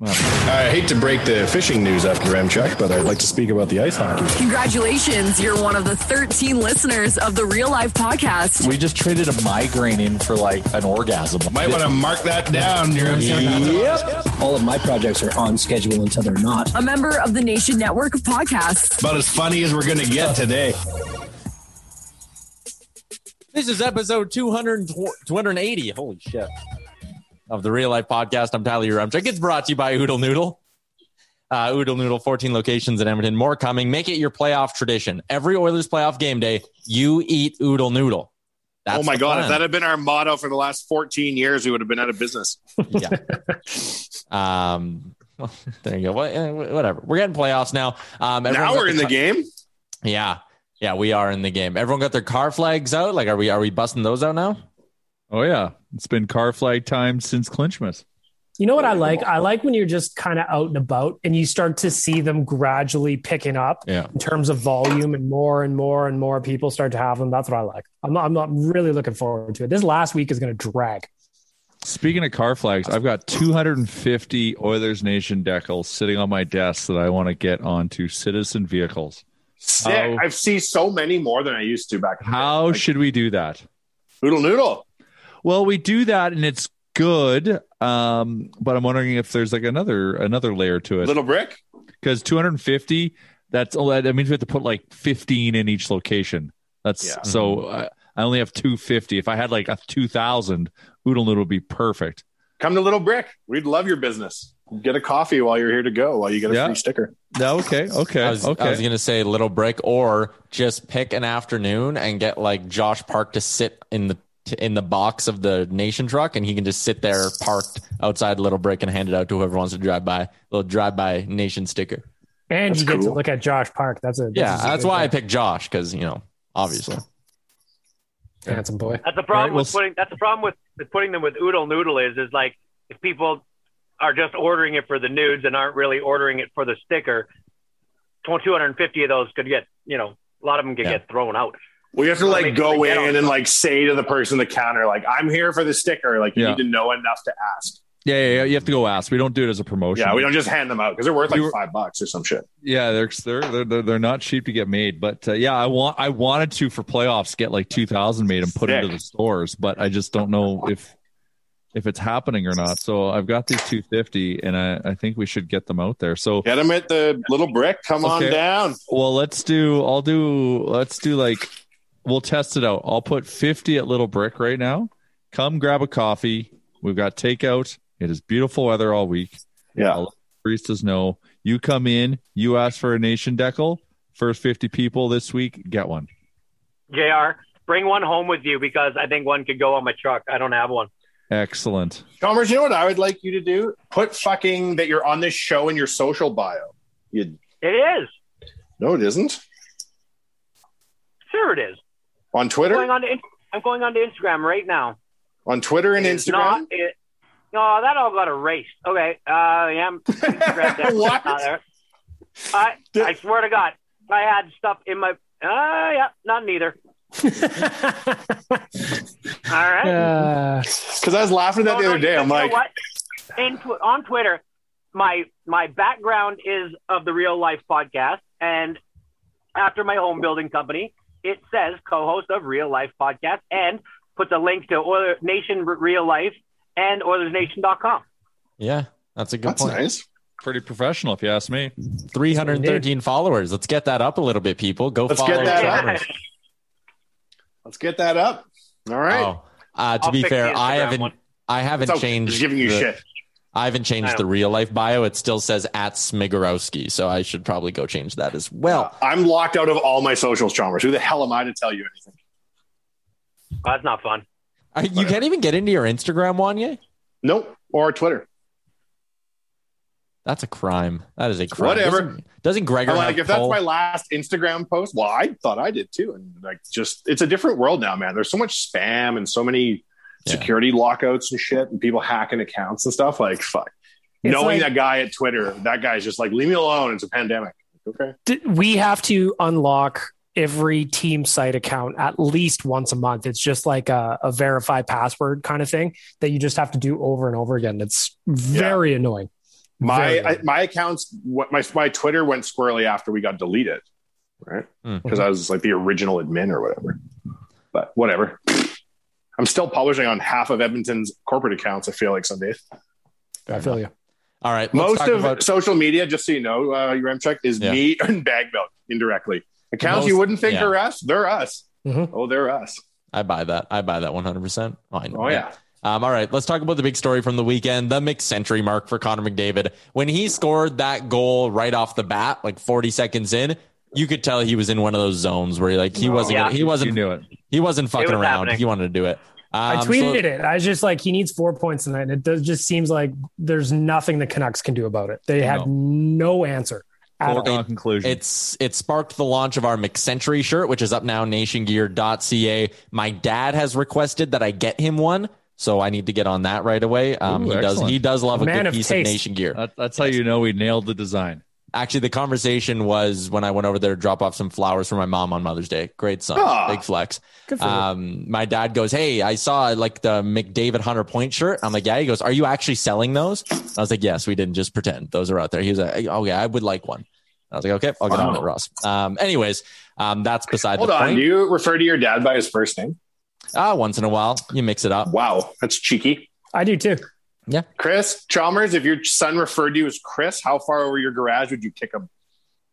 I hate to break the fishing news after Remchuk, but I'd like to speak about the ice hockey. Congratulations, you're one of the 13 listeners of the Real Life Podcast. We just traded a migraine in for like an orgasm. Might want to mark that down. Yep. All of my projects are on schedule until they're not. A member of the Nation Network of Podcasts. About as funny as we're going to get today. This is episode 200, 280. Holy shit. Of the Real Life Podcast. I'm Tyler Yaremchuk. It's brought to you by Oodle Noodle. Uh, Oodle Noodle, 14 locations in Edmonton. More coming. Make it your playoff tradition. Every Oilers playoff game day, you eat Oodle Noodle. That's oh my God. plan. If that had been our motto for the last 14 years, we would have been out of business. yeah. Um, well, there you go. Eh, Whatever. We're getting playoffs now. Um, now we're in the game. Yeah. Yeah, we are in the game. Everyone got their car flags out. Like, are we are we busting those out now? Oh yeah, it's been car flag time since Clinchmas. You know what I like? I like when you're just kind of out and about and you start to see them gradually picking up Yeah. in terms of volume and more and more and more people start to have them. That's what I like. I'm not, I'm not really looking forward to it. This last week is going to drag. Speaking of car flags, I've got 250 Oilers Nation decals sitting on my desk that I want to get onto citizen vehicles. Sick. How- I've seen so many more than I used to back. in the day. How Like, should we do that? Noodle noodle. Well, we do that and it's good, um, but I'm wondering if there's like another another layer to it Little brick. because 250. That's all that that means we have to put like 15 in each location. That's Yeah. so I, I only have 250. If I had like a 2,000, Oodle Noodle would be perfect. Come to Little Brick. We'd love your business. Get a coffee while you're here to go, while you get a Yeah. free sticker. No, okay, okay, I was, okay. I was gonna say little brick, or just pick an afternoon and get like Josh Park to sit in the in the box of the nation truck, and he can just sit there parked outside Little Brick and hand it out to whoever wants to drive by. little drive by nation sticker. And That's you get to look at Josh Park. That's a that's Yeah, a that's good why I picked Josh because you know obviously. handsome boy. That's the problem Right, well, with putting. That's the problem with, with putting them with Oodle Noodle is is like if people are just ordering it for the nudes and aren't really ordering it for the sticker, two hundred and fifty of those could get you know a lot of them could Yeah. get thrown out. We have to Well, like they- go they in on- and like say to the person at the counter, like, I'm here for the sticker. Like, you Yeah. need to know enough to ask. yeah, yeah, yeah, you have to go ask. We don't do it as a promotion. Yeah, we don't just hand them out because they're worth like We were- five bucks or some shit. Yeah, they're they're they're, they're not cheap to get made, but uh, yeah, I want I wanted to for playoffs get like two thousand made and put Sick. into the stores, but I just don't know if if it's happening or not. So I've got these two fifty, and I I think we should get them out there. So Get them at the Little Brick. Come on down. well, let's do I'll do let's do like we'll test it out. I'll put fifty at Little Brick right now. Come grab a coffee. We've got takeout. It is beautiful weather all week. Yeah. I'll baristas know. You come in, you ask for a nation decal. First 50 people this week get one. Jr. Bring one home with you because I think one could go on my truck. I don't have one. Excellent. Chalmers, you know what I would like you to do? Put fucking that you're on this show in your social bio. You It is. no, it isn't. Sure, it is. On I'm Twitter, going on to, I'm going on to Instagram right now. on Twitter and It's Instagram. Not, it, no, that all got erased. Okay. Uh, yeah. I'm- What? not there. I, I swear to God, I had stuff in my. Uh, yeah, not neither. All right. Uh, Because I was laughing at that No, the no, other day. I'm like, what? In, tw- on Twitter, my my background is of the Real Life podcast, and after my home building company, it says co-host of Real Life podcast, and puts a link to Oiler Nation Real Life and OilersNation.com. Yeah, that's a good that's point. nice. Pretty professional, if you ask me. 313 followers. Let's get that up a little bit, people. Go follow. Let's follow get that up. Let's get that up. All right. Oh, uh, to I'll be fair, I haven't one. I haven't It's changed giving you the- shit. I haven't changed I the real life bio. It still says at Smigorowski, so I should probably go change that as well. I'm locked out of all my socials, Chalmers. Who the hell am I to tell you anything? That's not fun. Uh, you can't even get into your Instagram one yet. Nope. Or Twitter. That's a crime. That is a crime. Whatever. Doesn't, doesn't Gregor I'm have like, if that's my last Instagram post, well, I thought I did too. And like, just it's a different world now, man. There's so much spam and so many Yeah. security lockouts and shit, and people hacking accounts and stuff. Like, fuck. It's Knowing like- that guy at Twitter, that guy's just like, leave me alone. It's a pandemic. Okay. we have to unlock every team site account at least once a month. It's just like a, a verified password kind of thing that you just have to do over and over again. It's very annoying. My Very I, my accounts, what my my Twitter went squirrely after we got deleted, right? Mhm. Because I was like the original admin or whatever. But whatever. I'm still publishing on half of Edmonton's corporate accounts. I feel like some days. I feel you. All right. Most of about- social media, just so you know, uh, your check is Yeah. me and bag milk indirectly. Accounts Most- you wouldn't think yeah. are us, they're us. Mhm. Oh, they're us. I buy that. I buy that 100%. Oh, I know. Oh yeah. Um, all right, let's talk about the big story from the weekend, the McCentury mark for Connor McDavid. When he scored that goal right off the bat, like 40 seconds in, you could tell he was in one of those zones where he like he wasn't Yeah. gonna, he wasn't knew it. he wasn't fucking was around. happening. He wanted to do it. I Um, tweeted so- it. I was just like, he needs four points tonight. And it does, just seems like there's nothing the Canucks can do about it. They have no answer at. Foregone conclusion. It's it sparked the launch of our McCentury shirt, which is up now nationgear.ca. My dad has requested that I get him one, so I need to get on that right away. Um, Ooh, he does he does love a Man good piece taste. of Nation Gear. That, that's how you know we nailed the design. Actually, the conversation was when I went over there to drop off some flowers for my mom on Mother's Day. Great son, Ah. big flex. Good for you. Um, my dad goes, "Hey, I saw like the McDavid Hunter Point shirt." I'm like, "Yeah." He goes, "Are you actually selling those?" I was like, "Yes, we didn't just pretend. Those are out there." He was like, "Oh yeah, I would like one." I was like, "Okay, I'll get on Wow. it, Ross." Um, anyways, um, that's beside Hold the on. point. Do you refer to your dad by his first name? Ah, once in a while, you mix it up. Wow, that's cheeky. I do too. Chris Chalmers, if your son referred to you as Chris, how far over your garage would you kick him?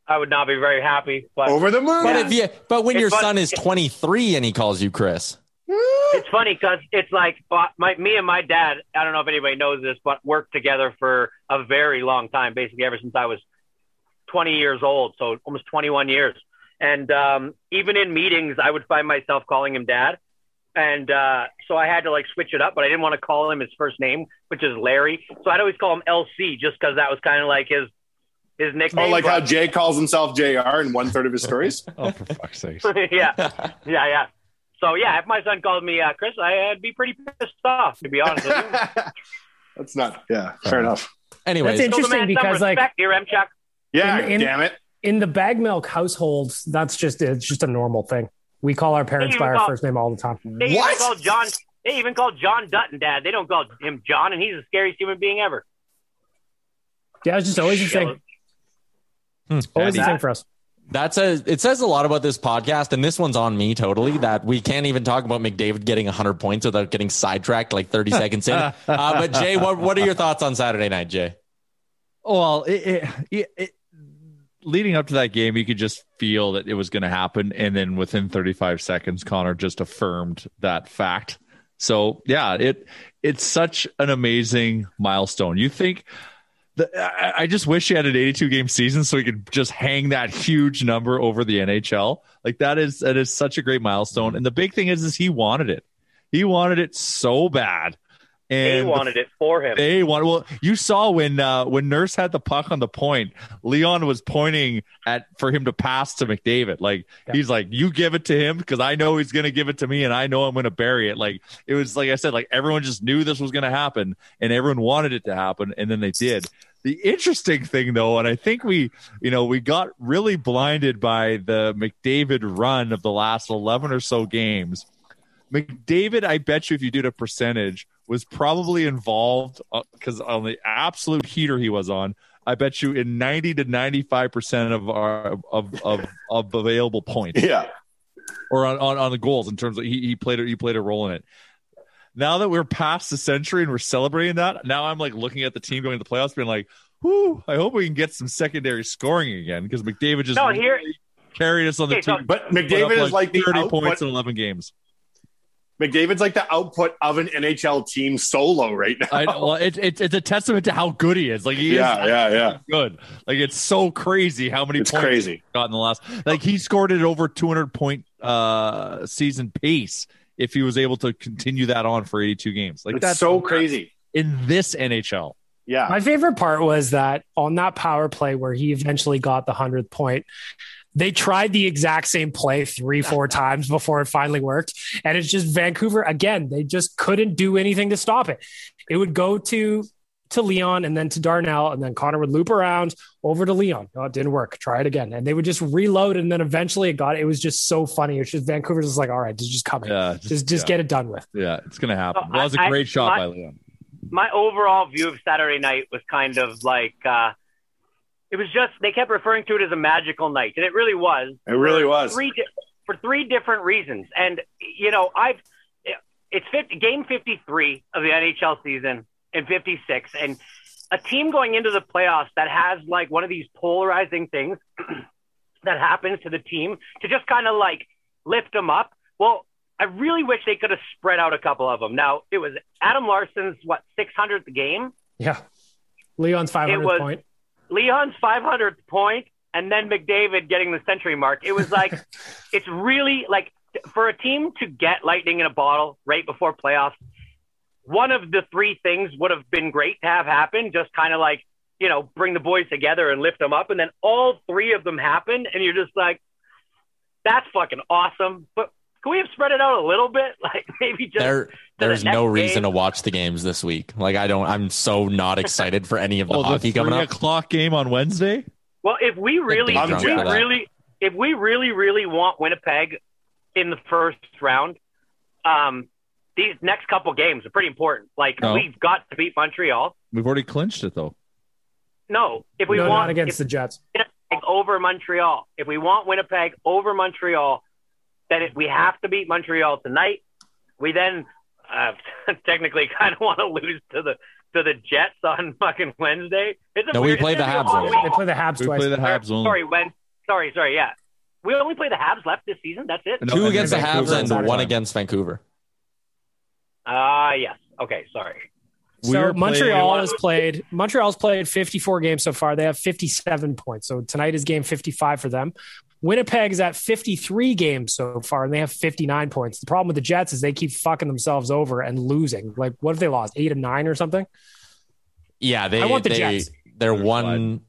I would not be very happy, but Over the moon. But if you, but when It's your fun- son is 23 and he calls you Chris, it's funny because it's like uh, my me and my dad. I don't know if anybody knows this, but worked together for a very long time, basically ever since I was 20 years old, so almost 21 years. And um, even in meetings, I would find myself calling him dad, and uh, so I had to like switch it up. But I didn't want to call him his first name, which is Larry. So I'd always call him LC, just because that was kind of like his his nickname. Oh, like how Jay calls himself JR in one third of his stories? Oh, for fuck's sake. yeah, yeah, yeah. So yeah, if my son called me uh, Chris, I'd be pretty pissed off, to be honest with you. That's not, yeah, fair enough. Anyway, That's Interesting because, like- respect here, M. Chuck. Yeah, In- in- damn it. In the bag milk households, that's just it's just a normal thing. We call our parents Hey, by our well- first name all the time. They What? even call John. They even call John Dutton dad. They don't call him John, and he's the scariest human being ever. Yeah, it's just always the thing. Always the Daddy. thing for us. That's a. It says a lot about this podcast, and this one's on me totally. That we can't even talk about McDavid getting 100 points without getting sidetracked like 30 seconds in. Uh, but Jay, what what are your thoughts on Saturday night, Jay? Well, it, it, it, it, leading up to that game, you could just feel that it was going to happen, and then within 35 seconds, Connor just affirmed that fact. So yeah, it it's such an amazing milestone. You think the, I, I just wish he had an 82 game season so he could just hang that huge number over the NHL. Like that is that is such a great milestone. And the big thing is, is he wanted it. He wanted it so bad. They And wanted it for him. they wanted. Well, you saw when uh, when Nurse had the puck on the point, Leon was pointing at for him to pass to McDavid. Like he's like, "You give it to him because I know he's going to give it to me, and I know I'm going to bury it." Like it was like I said, like everyone just knew this was going to happen, and everyone wanted it to happen, and then they did. The interesting thing, though, and I think we, you know, we got really blinded by the McDavid run of the last 11 or so games. McDavid, I bet you, if you did a percentage, was probably involved uh, because on the absolute heater he was on, I bet you in 90 to 95 percent of our of, of of available points. Yeah. Or on, on, on the goals in terms of he, he played he played a role in it. Now that we're past the century and we're celebrating that, now I'm like looking at the team going to the playoffs, being like, "Whoo! I hope we can get some secondary scoring again." Because McDavid just No, here- really carried us on the Okay, so- team. But Put up, McDavid is like the 30 output. points in 11 games. McDavid's like the output of an NHL team solo right now. I, well, it, it, it's a testament to how good he is. Like he Yeah, is yeah, yeah. good. Like it's so crazy how many It's points crazy. he's got in the last. Like he scored at over 200 point uh season pace if he was able to continue that on for 82 games. Like it's that's so crazy. in this NHL. Yeah. My favorite part was that on that power play where he eventually got the 100th point, they tried the exact same play three, four times before it finally worked. And it's just Vancouver again, they just couldn't do anything to stop it. It would go to to Leon and then to Darnell, and then Connor would loop around over to Leon. Oh, it didn't work. Try it again. And they would just reload, and then eventually it got it. It was just so funny. It's just Vancouver's just like, all right, just, just come in. Yeah, Just just yeah. get it done with. Yeah, it's gonna happen. So well, that was a great I- shot my- by Leon. my overall view of Saturday night was kind of like uh, it was just they kept referring to it as a magical night, and it really was. It really was. three di- for three different reasons. And you know, I've it's 50, game fifty three of the NHL season and fifty six, and a team going into the playoffs that has like one of these polarizing things that happens to the team to just kind of like lift them up. Well, I really wish they could have spread out a couple of them. Now it was Adam Larsson's what 600th game, Yeah. Leon's 500 was- point. Leon's 500th point, and then McDavid getting the century mark. It was like it's really like for a team to get lightning in a bottle right before playoffs. One of the three things would have been great to have happen, just kind of like you know bring the boys together and lift them up, and then all three of them happened, and you're just like, that's fucking awesome. But can we have spread it out a little bit? Like maybe just There, there's next no reason game. to watch the games this week. Like I don't. I'm so not excited for any of the Oh, the hockey three coming up. o'clock game on Wednesday. Well, if we really, if we really, if we really, really want Winnipeg in the first round, um, these next couple games are pretty important. Like No. we've got to beat Montreal. We've already clinched it though. No, if we no, want not against if the Jets. Winnipeg over Montreal, if we want Winnipeg over Montreal, then it, we have to beat Montreal tonight. We then uh, technically kind of want to lose to the to the Jets on fucking Wednesday. It's a No, we play the gonna be a Habs long though. week. They play the Habs We twice. play the Habs only. Sorry, when? Sorry, sorry. Yeah, we only play the Habs left this season. That's it. No, Two and against the Habs and one against Vancouver. Ah, yes. Okay, sorry. We So are Montreal playing- has played. Montreal's played 54 games so far. They have 57 points. So tonight is game 55 for them. Winnipeg is at 53 games so far, and they have 59 points. The problem with the Jets is they keep fucking themselves over and losing. Like, what if they lost eight and nine or something? Yeah, they. I want the they Jets. they're They're one.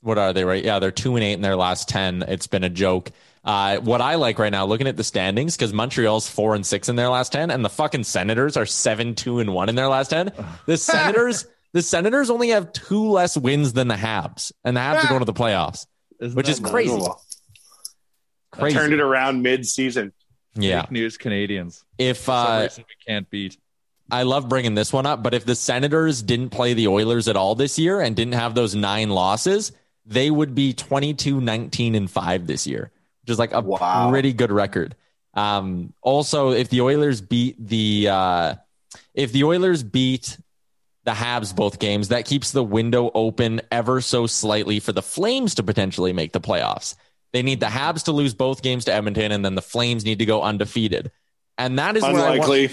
What are they? Right? Yeah, they're two and eight in their last ten. It's been a joke. Uh, what I like right now, looking at the standings, because Montreal's four and six in their last ten, and the fucking Senators are seven two and one in their last ten. The Senators, the Senators only have two less wins than the Habs, and the Habs are going to the playoffs, Isn't which is crazy. Well, Crazy. Turned it around mid-season. Yeah. Fake news Canadians. If For some uh, we can't beat. I love bringing this one up, but if the Senators didn't play the Oilers at all this year and didn't have those nine losses, they would be 22, 19, and 5 this year, which is like a Wow. pretty good record. Um, also, if the Oilers beat the uh, if the Oilers beat the Habs both games, that keeps the window open ever so slightly for the Flames to potentially make the playoffs. They need the Habs to lose both games to Edmonton, and then the Flames need to go undefeated. And that is Unlikely.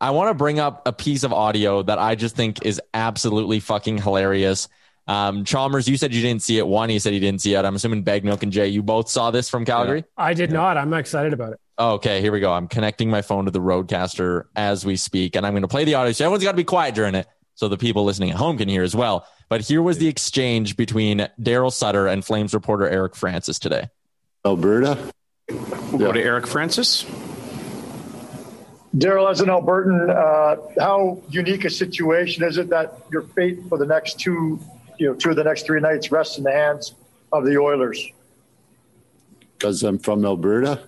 I want to bring up a piece of audio that I just think is absolutely fucking hilarious. Um, Chalmers, you said you didn't see it. One, you said you didn't see it. I'm assuming Bagnook and Jay, you both saw this from Calgary. I did not. I'm excited about it. Okay, here we go. I'm connecting my phone to the RODECaster as we speak, and I'm going to play the audio. So everyone's got to be quiet during it so the people listening at home can hear as well. But here was the exchange between Daryl Sutter and Flames reporter Eric Francis today. Alberta. We'll go to Eric Francis. Daryl, as an Albertan, uh, how unique a situation is it that your fate for the next two, you know, two of the next three nights rests in the hands of the Oilers? Because I'm from Alberta.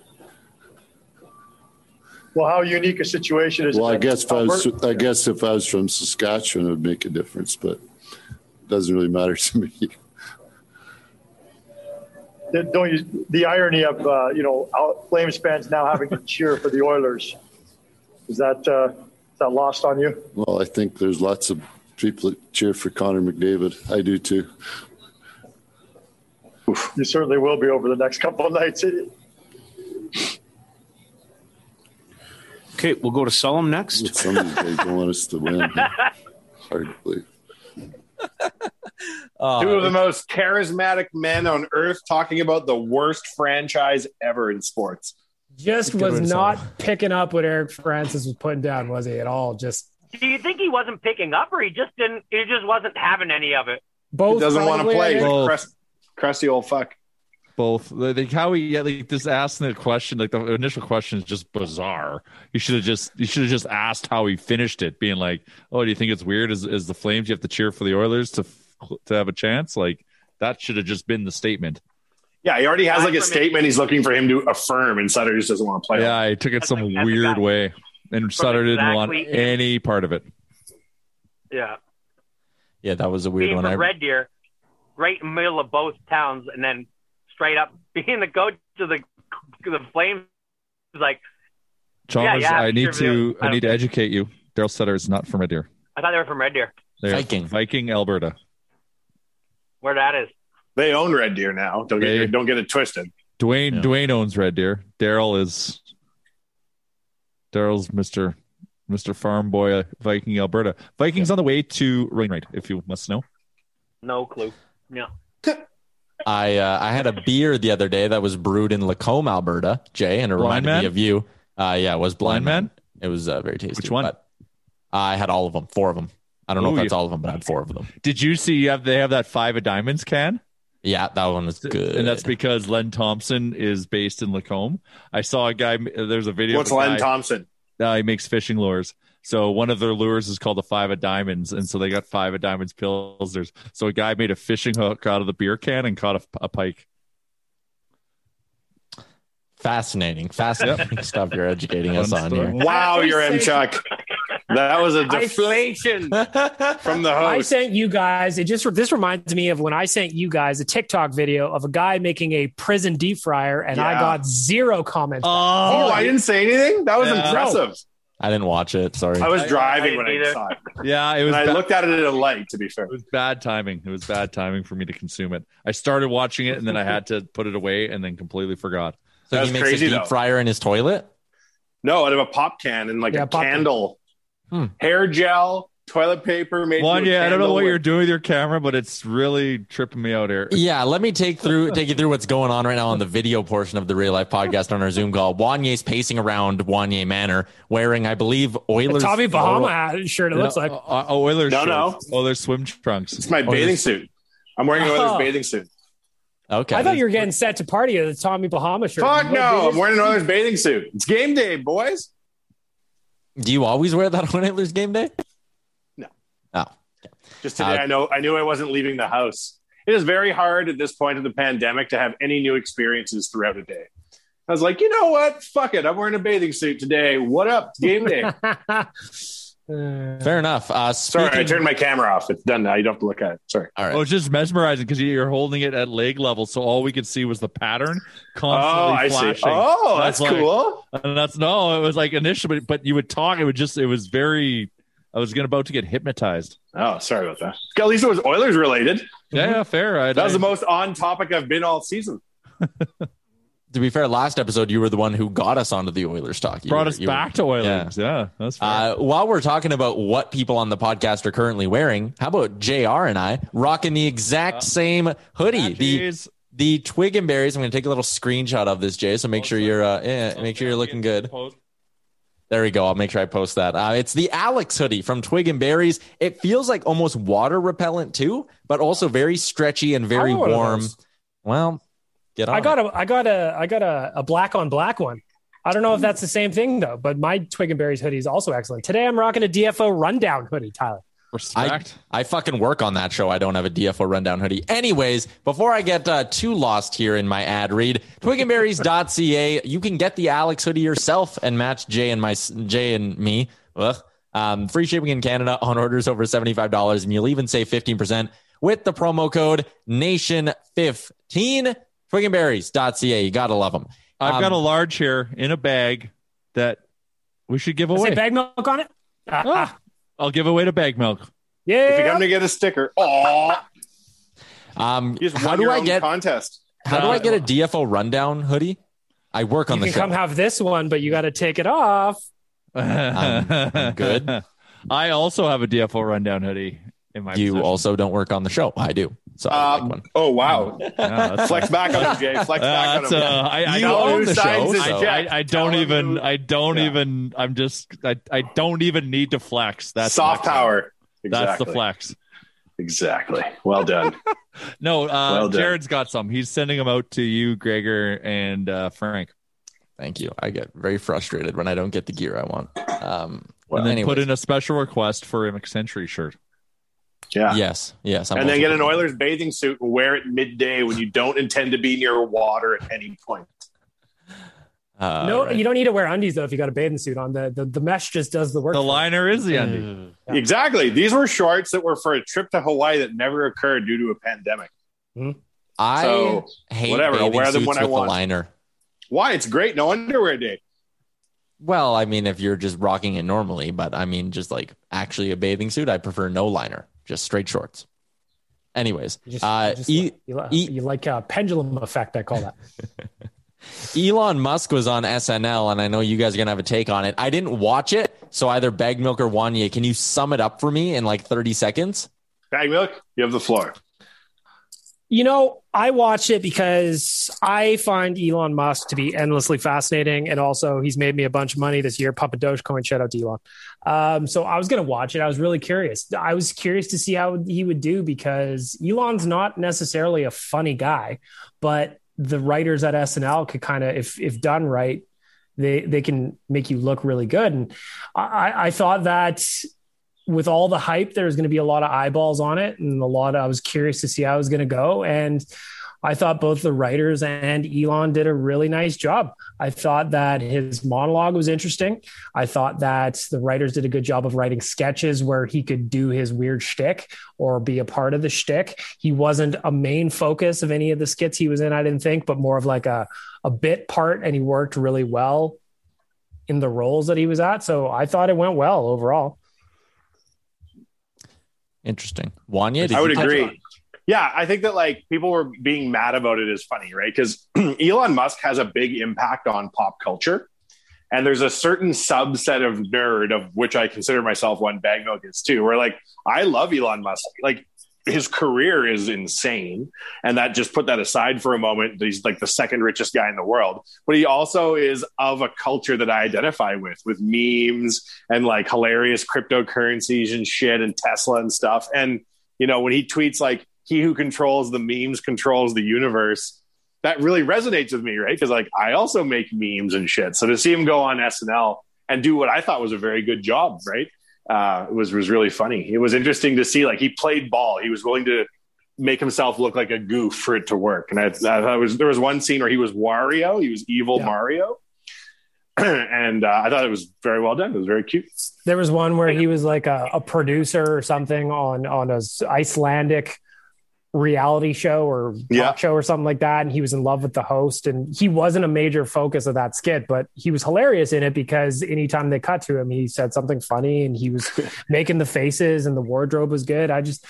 Well, how unique a situation is Well, it? I that guess if I was, I guess if I was from Saskatchewan, it would make a difference, but it doesn't really matter to me. don't you, the irony of uh, you know out- Flames fans now having to cheer for the Oilers is that uh, is that lost on you? Well, I think there's lots of people that cheer for Connor McDavid. I do too. You certainly will be over the next couple of nights. Okay, we'll go to Sullum next. Some of these guys don't want us to win. Hard to believe. Two of the most charismatic men on earth talking about the worst franchise ever in sports. Just was not picking up what Eric Francis was putting down, was he at all? Just Do you think he wasn't picking up, or he just didn't? He just wasn't having any of it. both. He doesn't want to play. think. Crusty old fuck. Both like how he yeah, like this asking the question like the initial question is just bizarre. You should have just you should have just asked how he finished it, being like, "Oh, do you think it's weird? As as the Flames, you have to cheer for the Oilers to to have a chance?" Like that should have just been the statement. Yeah, he already has like a statement he's looking for him to affirm, and Sutter just doesn't want to play. Yeah, I took it some that's weird exactly- way, and Sutter didn't want exactly- any part of it. Yeah, Yeah, that was a weird being one. I, Red Deer, right in the middle of both towns, and then straight up being the coach of the the Flames, is like Chalmers, yeah, I need to I I need to educate you. Daryl Sutter is not from Red Deer. I thought they were from Red Deer. They're Viking. Viking, Alberta. Where that is? They own Red Deer now. Don't get They- don't get it twisted. Dwayne Yeah. Dwayne owns Red Deer. Daryl is Daryl's Mister Mister Farm Boy, uh, Viking, Alberta. Vikings on the way to Wainwright, if you must know. No clue. No. I uh, I had a beer the other day that was brewed in Lacombe, Alberta, Jay, and it Blind reminded Man? me of you. Uh, yeah, it was Blind, Blindman. It was uh, very tasty. Which one? but I had all of them, four of them. I don't know if that's you- all of them, but I had four of them. Did you see? You have they have that five of diamonds can, Yeah, that one was good. and that's because Len Thompson is based in Lacombe. I saw a guy. There's a video. What's of a Len guy- Thompson? Uh, he makes fishing lures. So one of their lures is called the five of diamonds, and so they got five of diamonds pills. There's so a guy made a fishing hook out of the beer can and caught a, a pike. fascinating. Fascinating stuff you're educating us on here. Wow, you're M say- Chuck. That was a deflation from the host. I sent you guys. It just this reminds me of when I sent you guys a TikTok video of a guy making a prison deep fryer, and I got zero comments. Oh. oh, I didn't say anything. That was Yeah. impressive. I didn't watch it. Sorry. I was driving I when I didn't either. saw it, Yeah, it was. and I ba- looked at it in a light. To be fair, It was bad timing. It was bad timing for me to consume it. I started watching it and then I had to put it away and then completely forgot. so That's he makes crazy, a deep though. fryer in his toilet. no, out of a pop can and like Yeah, a candle. can. Candle, Hmm. hair gel, toilet paper. Made One, yeah, I don't know what with- you're doing with your camera, but it's really tripping me out here. Yeah, let me take through take you through what's going on right now on the video portion of the real life podcast on our Zoom call. Wanye's pacing around Wanye Manor wearing, I believe, Oilers. Tommy Bahama hat shirt. It looks like. Uh, uh, Oilers. No, no. shirts. Oilers swim trunks. It's my bathing this- suit. I'm wearing an Oilers Oh. bathing suit. Okay, I thought you were getting set to party with the Tommy Bahama shirt. Fuck no! I'm wearing an Oilers bathing suit. It's game day, boys. Do you always wear that on Oilers game day? No. Oh, Just today, Uh, I know I knew I wasn't leaving the house. It is very hard at this point of the pandemic to have any new experiences throughout a day. I was like, you know what? Fuck it. I'm wearing a bathing suit today. What up? Game day. Uh, fair enough. Uh, Sorry, I turned my camera off. It's done now. You don't have to look at it. Sorry. All right. Oh, it's just mesmerizing because you're holding it at leg level, so all we could see was the pattern Oh, constantly I flashing. see. Oh, that's like- cool. And that's no, it was like initially, but, but you would talk. It would just, it was very. I was gonna about to get hypnotized. Oh, sorry about that. At least it was Oilers related. Yeah, yeah, fair. I, That was I- the most on topic I've been all season. to be fair, last episode you were the one who got us onto the Oilers talk. You Brought were- us you were- back to Oilers. Yeah, yeah that's fair. Uh, while we're talking about what people on the podcast are currently wearing, how about JR and I rocking the exact same hoodie? The Matches. the twig and berries. I'm going to take a little screenshot of this, Jay. So make sure you're uh, yeah, make sure you're looking good. There we go. I'll make sure I post that. Uh, it's the Alex hoodie from Twig and Berries. It feels like almost water repellent too, but also very stretchy and very I want one of warm. Well, get on. I got a I got a I got a, a black on black one. I don't know if that's the same thing though, but my Twig and Berries hoodie is also excellent. Today I'm rocking a DFO rundown hoodie, Tyler. I, Respect. I fucking work on that show. I don't have a DFO rundown hoodie. Anyways, before I get uh, too lost here in my ad read, twigandberries.ca, you can get the Alex hoodie yourself and match Jay and my Jay and me. Ugh. Um, free shipping in Canada on orders over $75, and you'll even save 15% with the promo code NATION15. Twigandberries.ca. You gotta love them. I've got a large here in a bag that we should give away. say bag milk on it? Ah, ah. I'll give away to bag milk. yeah. If you come to get a sticker, oh, Um, just how do I get contest? how do I get a DFO rundown hoodie? I work on the show. you the can show. come have this one, but you got to take it off. I'm good. I also have a DFO rundown hoodie in my you possession. also don't work on the show. I do. So I like Um, one. oh wow! Yeah, that's- Flex back on him, Jay. Flex Uh, back on him. uh, I, I You don't, own the show, so- I, I don't him even who- I don't Yeah. even I'm just I, I don't even need to flex. That's soft flexing. power. That's the flex. Exactly. Well done. No, uh, Well done. Jared's got some. He's sending them out to you, Gregor, and uh, Frank. Thank you. I get very frustrated when I don't get the gear I want. Um, and then anyways. put in a special request for a McCentury shirt. Yeah. yes, yes. I'm and then get an Oilers bathing suit and wear it midday when you don't intend to be near water at any point. Uh, no, right. you don't need to wear undies though if you got a bathing suit on. The the, the mesh just does the work. The for you. liner is the undie. Yeah. Exactly. These were shorts that were for a trip to Hawaii that never occurred due to a pandemic. I So, hate whatever, I'll wear them when I want. the liner. Why? It's great. No underwear day. Well, I mean, if you're just rocking it normally, but I mean, just like actually a bathing suit, I prefer no liner, just straight shorts. Anyways, You just, uh, you, just E- like, you, li- E- you like a pendulum effect. I call that. Elon Musk was on SNL, and I know you guys are gonna have a take on it. I didn't watch it, so either Bag Milk or Wanye, can you sum it up for me in like 30 seconds? Bag milk, you have the floor. You know, I watch it because I find Elon Musk to be endlessly fascinating, and also he's made me a bunch of money this year. Papa Dogecoin, shout out to Elon. Um, so I was going to watch it. I was really curious. I was curious to see how he would do because Elon's not necessarily a funny guy, but the writers at SNL could kind of, if if done right, they they can make you look really good. And I, I thought that with all the hype, there's going to be a lot of eyeballs on it, and a lot. Of, I was curious to see how it was going to go, and I thought both the writers and Elon did a really nice job. I thought that his monologue was interesting. I thought that the writers did a good job of writing sketches where he could do his weird shtick or be a part of the shtick. He wasn't a main focus of any of the skits he was in, I didn't think, but more of like a, a bit part, and he worked really well in the roles that he was at. So I thought it went well overall. Interesting. Wanye, did I would on- agree. Yeah, I think that like people were being mad about it is funny, right? Because Elon Musk has a big impact on pop culture. And there's a certain subset of nerd of which I consider myself one bag milk is too, where like I love Elon Musk. Like his career is insane. And that just put that aside for a moment. He's like the second richest guy in the world. But he also is of a culture that I identify with, with memes and like hilarious cryptocurrencies and shit and Tesla and stuff. And you know, when he tweets like he who controls the memes controls the universe, that really resonates with me, right? Because like I also make memes and shit. So to see him go on SNL and do what I thought was a very good job, right? Uh, it was was really funny. It was interesting to see like he played ball. He was willing to make himself look like a goof for it to work. And I, I thought it was there was one scene where he was Wario, he was evil Yeah. Mario, and uh, I thought it was very well done. It was very cute. There was one where he was like a, a producer or something on on a Icelandic reality show or talk Yeah. show or something like that, and he was in love with the host, and he wasn't a major focus of that skit, but he was hilarious in it because anytime they cut to him, he said something funny, and he was making the faces, and the wardrobe was good. I just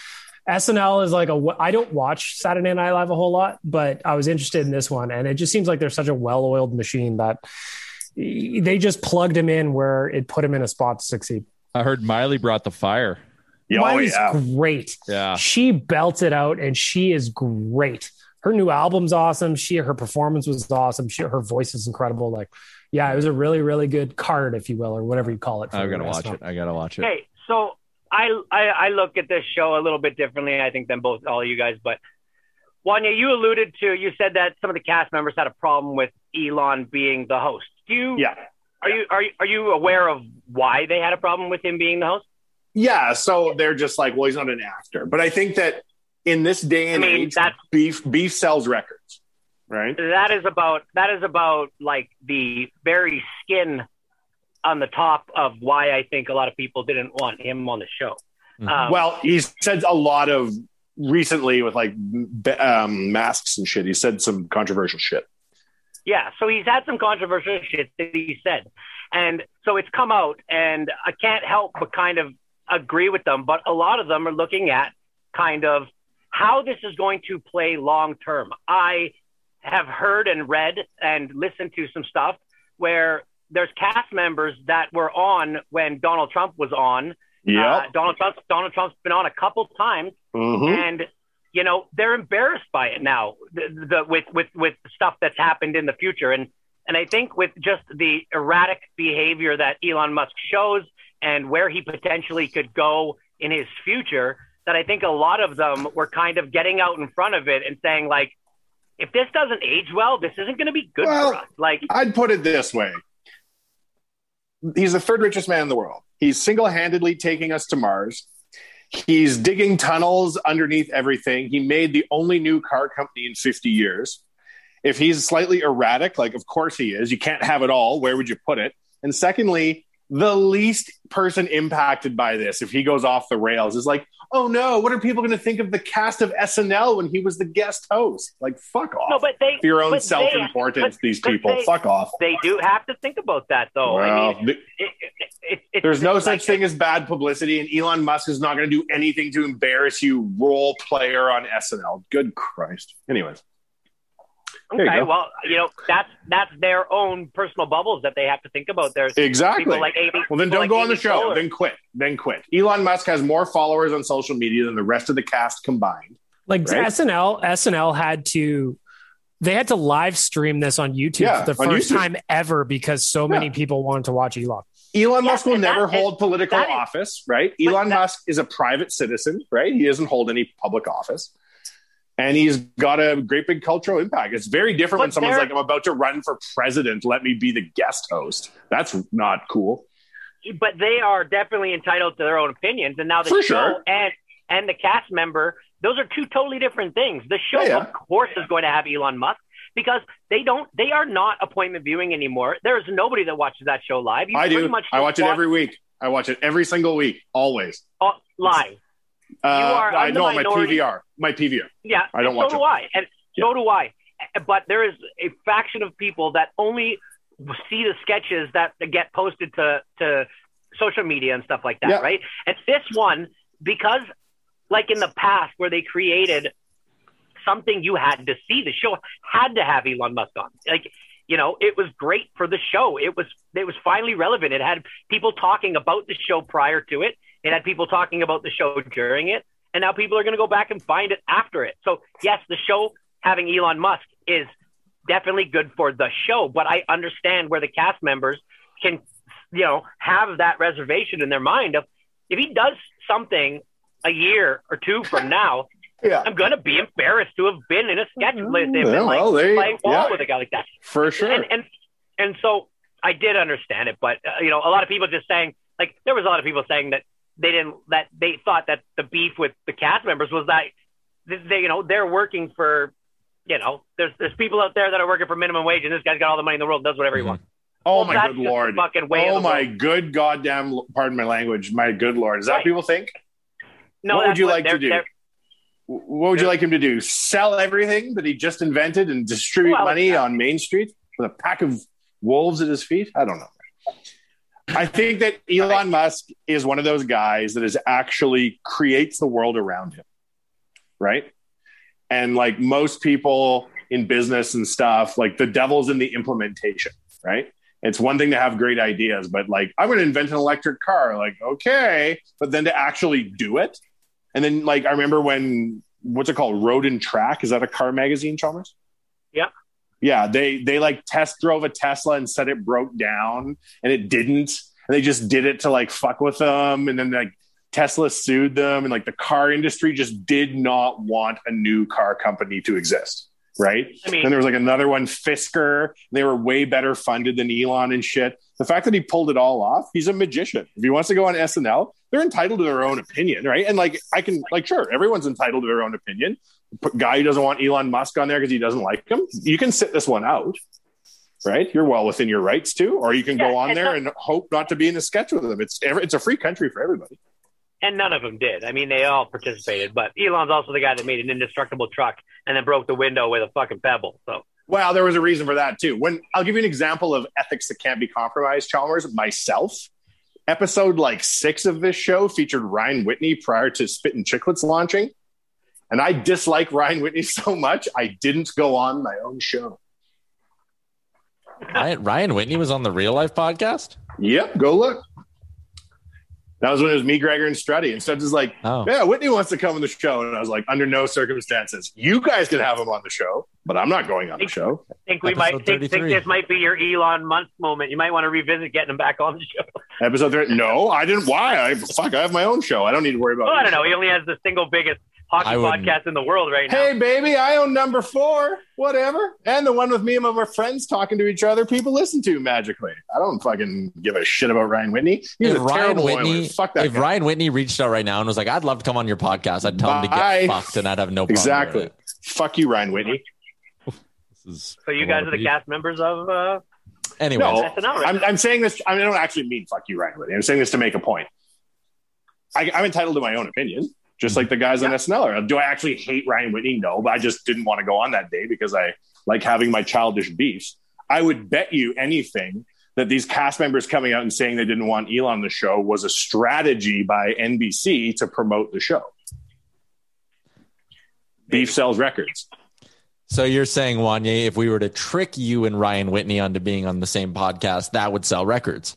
SNL is like a. I don't watch Saturday Night Live a whole lot, but I was interested in this one, and it just seems like there's such a well-oiled machine that they just plugged him in where it put him in a spot to succeed. I heard Miley brought the fire. Yeah, oh, Miley's yeah. great. Yeah. She belted out and she is great. Her new album's awesome. She her performance was awesome. She her voice is incredible. Like, yeah, it was a really, really good card, if you will, or whatever you call it. for I gotta watch it. I gotta watch it. Okay, so I, I I look at this show a little bit differently, I think, than both all of you guys. But Wanye, you alluded to you said that some of the cast members had a problem with Elon being the host. Do you? Yeah. Are you are you, are you aware of why they had a problem with him being the host? Yeah, so they're just like, well, he's not an actor. But I think that in this day and I mean, age, that's- beef beef sells records, right? That is about that is about like the very skin on the top of why I think a lot of people didn't want him on the show. Um, well, he said a lot of recently with like um, masks and shit. He said some controversial shit. Yeah, so he's had some controversial shit that he said. And so it's come out, and I can't help but kind of agree with them. But a lot of them are looking at kind of how this is going to play long term. I have heard and read and listened to some stuff where there's cast members that were on when Donald Trump was on. Yeah. Uh, Donald Trump Donald Trump's been on a couple times, Mhm. and you know they're embarrassed by it now. The, the, with with with stuff that's happened in the future, and and I think with just the erratic behavior that Elon Musk shows and where he potentially could go in his future, that I think a lot of them were kind of getting out in front of it and saying like, if this doesn't age well, this isn't going to be good Well, for us. Like, I'd put it this way. He's the third richest man in the world. He's single handedly taking us to Mars. He's digging tunnels underneath everything. He made the only new car company in 50 years. If he's slightly erratic, like of course he is, you can't have it all. Where would you put it? And secondly, the least person impacted by this, if he goes off the rails, is like, oh no, what are people going to think of the cast of SNL when he was the guest host? Like, fuck off. no, but they For your own self importance, these people, they- fuck off. They do have to think about that, though. I Well, mean, th- it, it, it, There's no such like- thing as bad publicity, and Elon Musk is not going to do anything to embarrass you, role player on SNL. Good Christ. Anyways, Okay, well, you know that's that's their own personal bubbles that they have to think about. There's exactly. people like Amy. well, then don't like go on the show. Poehler. Then quit. Then quit. Elon Musk has more followers on social media than the rest of the cast combined. Like Right? SNL, SNL had to they had to live stream this on YouTube Yeah, for the first YouTube. time ever because so many people wanted to watch Elon. Elon Musk will never that- hold political office, right? Elon Musk is a private citizen, right? He doesn't hold any public office. And he's got a great big cultural impact. It's very different when someone's like, I'm about to run for president. Let me be the guest host. That's not cool. but they are definitely entitled to their own opinions. And now the For show sure. and and the cast member, those are two totally different things. The show, Yeah, yeah. of course, is going to have Elon Musk because they don't they are not appointment viewing anymore. There's nobody that watches that show live. You I pretty do. Much I watch it every week. I watch it every single week, always. uh, live. Uh, are I know my. PVR. My PVR. Yeah, I don't watch so it. do I, and so do I. But there is a faction of people that only see the sketches that get posted to to social media and stuff like that, Yeah. right? And this one, because like in the past where they created something you had to see, the show had to have Elon Musk on. Like, you know, it was great for the show. It was it was finally relevant. It had people talking about the show prior to it. It had people talking about the show during it. And now people are going to go back and find it after it. So, yes, the show having Elon Musk is definitely good for the show, but I understand where the cast members can, you know, have that reservation in their mind of if he does something a year or two from now, Yeah. I'm going to be embarrassed to have been in a sketch him Yeah, and like well, there playing ball yeah. with a guy like that. For sure. And, and and so I did understand it, but uh, you know, a lot of people just saying like there was a lot of people saying that they didn't that they thought that the beef with the cast members was that they you know they're working for you know there's there's people out there that are working for minimum wage and this guy's got all the money in the world does whatever he mm-hmm. wants. Oh Well, my good lord! fucking way Oh my world. good goddamn! Pardon my language. My good lord. Is that what people think? No, what would you what like to do? What would you like him to do? Sell everything that he just invented and distribute Well, money yeah. on Main Street with a pack of wolves at his feet? I don't know. I think that Elon Musk is one of those guys that is actually creates the world around him. right? And like most people in business and stuff, like the devil's in the implementation, right? It's one thing to have great ideas, but like I'm going to invent an electric car, like okay, but then to actually do it, and then like I remember when what's it called, Road and Track? Is that a car magazine, Chalmers? Yeah. Yeah, they they like test drove a Tesla and said it broke down, and it didn't. And they just did it to like fuck with them, and then like Tesla sued them, and like the car industry just did not want a new car company to exist right? I mean- then there was like another one, Fisker. They were way better funded than Elon and shit. The fact that he pulled it all off, he's a magician. If he wants to go on SNL, they're entitled to their own opinion, right? And like, I can, like, sure, everyone's entitled to their own opinion. Guy who doesn't want Elon Musk on there because he doesn't like him, you can sit this one out, right? You're well within your rights to, or you can go on it's there not- and hope not to be in a sketch with them. It's it's a free country for everybody. and none of them did. I mean, they all participated, but Elon's also the guy that made an indestructible truck and then broke the window with a fucking pebble. So Well, there was a reason for that too. When I'll give you an example of ethics that can't be compromised, Chalmers, myself. Episode like six of this show featured Ryan Whitney prior to Spit and Chicklets launching. And I dislike Ryan Whitney so much, I didn't go on my own show. Ryan, Ryan Whitney was on the real life podcast. Yep, go look. That was when it was me, Gregor, and Strutty. And Strutty's like, Oh. yeah, Whitney wants to come on the show. And I was like, under no circumstances. You guys can have him on the show, but I'm not going on the show. I think we Episode might think, think this might be your Elon Musk moment. You might want to revisit getting him back on the show. Episode three. No, I didn't. Why? I fuck. I have my own show. I don't need to worry about. Well, I don't know. show. He only has the single biggest hockey podcast in the world right now. Hey, baby, I own number four. Whatever. And the one with me and my friends talking to each other, people listen to magically. I don't fucking give a shit about Ryan Whitney. He's if a Ryan terrible Whitney, Oiler. Fuck that if guy. Ryan Whitney reached out right now and was like, "I'd love to come on your podcast," I'd tell him to get fucked, and I'd have no problem. exactly. Fuck you, Ryan Whitney. This is So you guys are the cast members of. Uh, Anyways, No, SNL, right? I'm, I'm saying this. I, mean, I don't actually mean fuck you, Ryan Whitney. I'm saying this to make a point. I, I'm entitled to my own opinion, just like the guys on SNL are. Do I actually hate Ryan Whitney? No, but I just didn't want to go on that day because I like having my childish beefs. I would bet you anything that these cast members coming out and saying they didn't want Elon on the show was a strategy by NBC to promote the show. Beef sells records. so you're saying Wanye, if we were to trick you and Ryan Whitney onto being on the same podcast, that would sell records.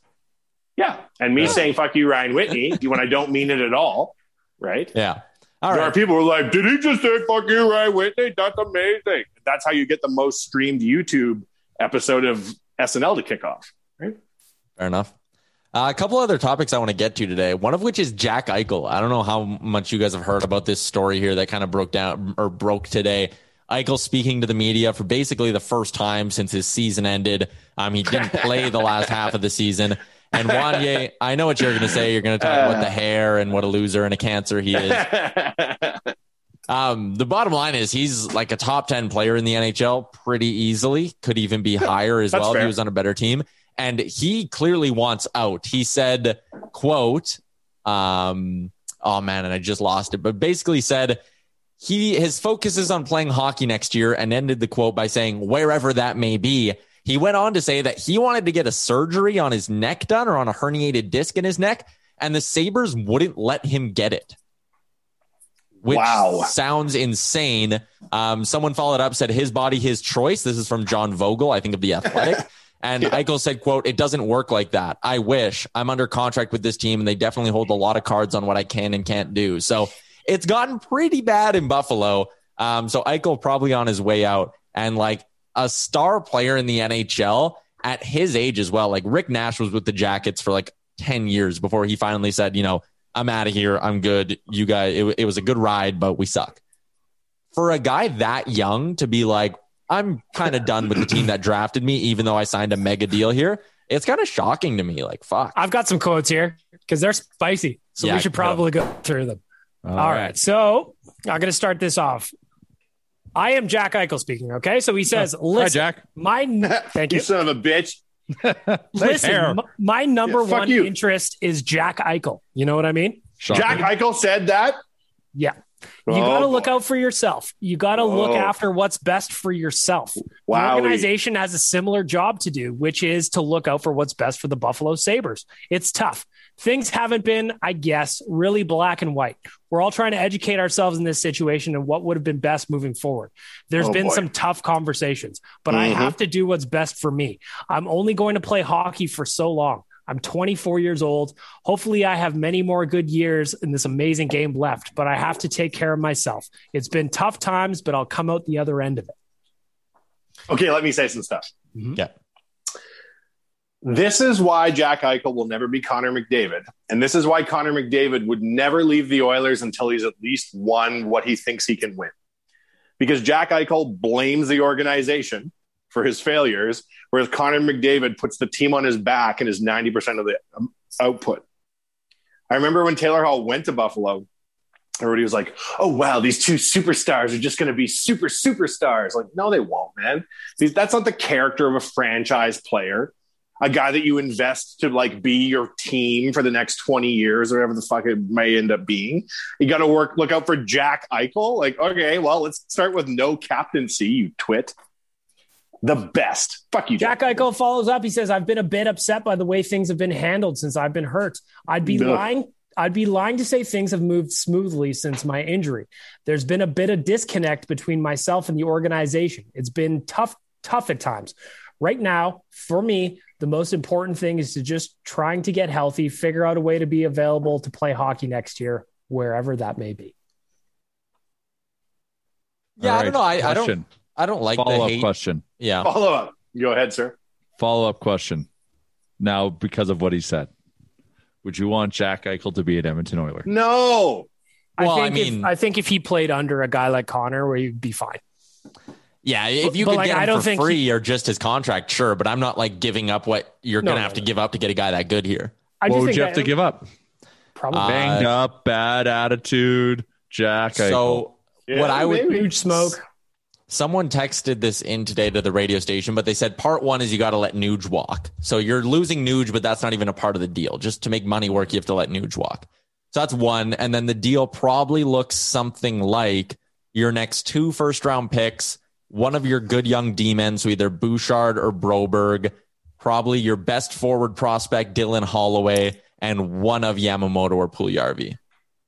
Yeah. And me saying fuck you, Ryan Whitney, when I don't mean it at all, right? Yeah. All there right. are people who are like, did he just say fuck you, Ryan Whitney? That's amazing. That's how you get the most streamed YouTube episode of SNL to kick off. Right? Fair enough. Uh, a couple other topics I want to get to today. One of which is Jack Eichel. I don't know how much you guys have heard about this story here that kind of broke down or broke today. Eichel speaking to the media for basically the first time since his season ended. Um, he didn't play the last half of the season. And Wanye, I know what you're going to say. You're going to talk about the hair and what a loser and a cancer he is. Um, the bottom line is he's like a top 10 player in the NHL pretty easily, could even be higher as that's well if he was on a better team. And he clearly wants out. He said, quote, um, oh man, and I just lost it, but basically said he his focus is on playing hockey next year and ended the quote by saying, wherever that may be. He went on to say that he wanted to get a surgery on his neck done or on a herniated disc in his neck, and the Sabres wouldn't let him get it which Wow. sounds insane. Um, someone followed up, said his body, his choice. This is from John Vogl, I think of the Athletic. And Eichel said, "quote It doesn't work like that. I wish I'm under contract with this team, and they definitely hold a lot of cards on what I can and can't do. So it's gotten pretty bad in Buffalo. Um, so Eichel probably on his way out, and like a star player in the NHL at his age as well. Like Rick Nash was with the Jackets for like ten years before he finally said, you know, I'm out of here. I'm good. You guys, it, it was a good ride, but we suck. For a guy that young to be like, I'm kind of done with the team that drafted me, even though I signed a mega deal here. It's kind of shocking to me. Like, fuck. I've got some quotes here because they're spicy. So Yeah, we should go. probably go through them. All All right. right. So I'm going to start this off. I am Jack Eichel speaking. Okay. So he says, listen, Hi, Jack. my, thank You you. son of a bitch. Listen, m- my number Yeah, one you. interest is Jack Eichel. You know what I mean? Jack Eichel said that. Yeah. You Oh, got to look out for yourself. You got to look Oh. after what's best for yourself. The organization has a similar job to do, which is to look out for what's best for the Buffalo Sabres. It's tough. Things haven't been, I guess, really black and white. We're all trying to educate ourselves in this situation and what would have been best moving forward. There's Oh, been boy. some tough conversations, but I Mhm. have to do what's best for me. I'm only going to play hockey for so long. I'm 24 years old. Hopefully, I have many more good years in this amazing game left, but I have to take care of myself. It's been tough times, but I'll come out the other end of it. Okay, let me say some stuff. Yeah. This is why Jack Eichel will never be Connor McDavid. And this is why Connor McDavid would never leave the Oilers until he's at least won what he thinks he can win. Because Jack Eichel blames the organization for his failures, whereas Connor McDavid puts the team on his back and is 90% of the um, output. I remember when Taylor Hall went to Buffalo, everybody was like, oh, wow, these two superstars are just going to be super superstars. Like, no, they won't, man. That's not the character of a franchise player a guy that you invest to like be your team for the next 20 years or whatever the fuck it may end up being. You got to work, look out for Jack Eichel. Like, okay, well, let's start with no captaincy, you twit. The best. Fuck you, Jack Eichel follows up. He says, I've been a bit upset by the way things have been handled since I've been hurt. I'd be lying. I'd be lying to say things have moved smoothly since my injury. There's been a bit of disconnect between myself and the organization. It's been tough, tough at times. Right now, for me, the most important thing is to just trying to get healthy, figure out a way to be available to play hockey next year, wherever that may be. Yeah, All I don't know. I, I don't. I don't like Follow the up hate. question. Yeah. Follow up. Go ahead, sir. Follow up question. Now, because of what he said, would you want Jack Eichel to be an Edmonton Oiler? No. Well, I I think mean- if, I think if he played under a guy like Connor, where he'd be fine. Yeah, if you But, could like, get I him don't for think free or just his contract, sure. But I'm not like giving up what you're No, gonna no, have to give up to get a guy that good here. I what just would think you have to give up? Probably Uh, Banged up, bad attitude, Jack Eichel. So what I would huge smoke. Someone texted this in today to the radio station, but they said part one is you got to let Nuge walk. So you're losing Nuge, but that's not even a part of the deal. Just to make money work, you have to let Nuge walk. So that's one. And then the deal probably looks something like your next two first round picks, one of your good young demons, men, so either Bouchard or Broberg, probably your best forward prospect, Dylan Holloway, and one of Yamamoto or Puljärvi.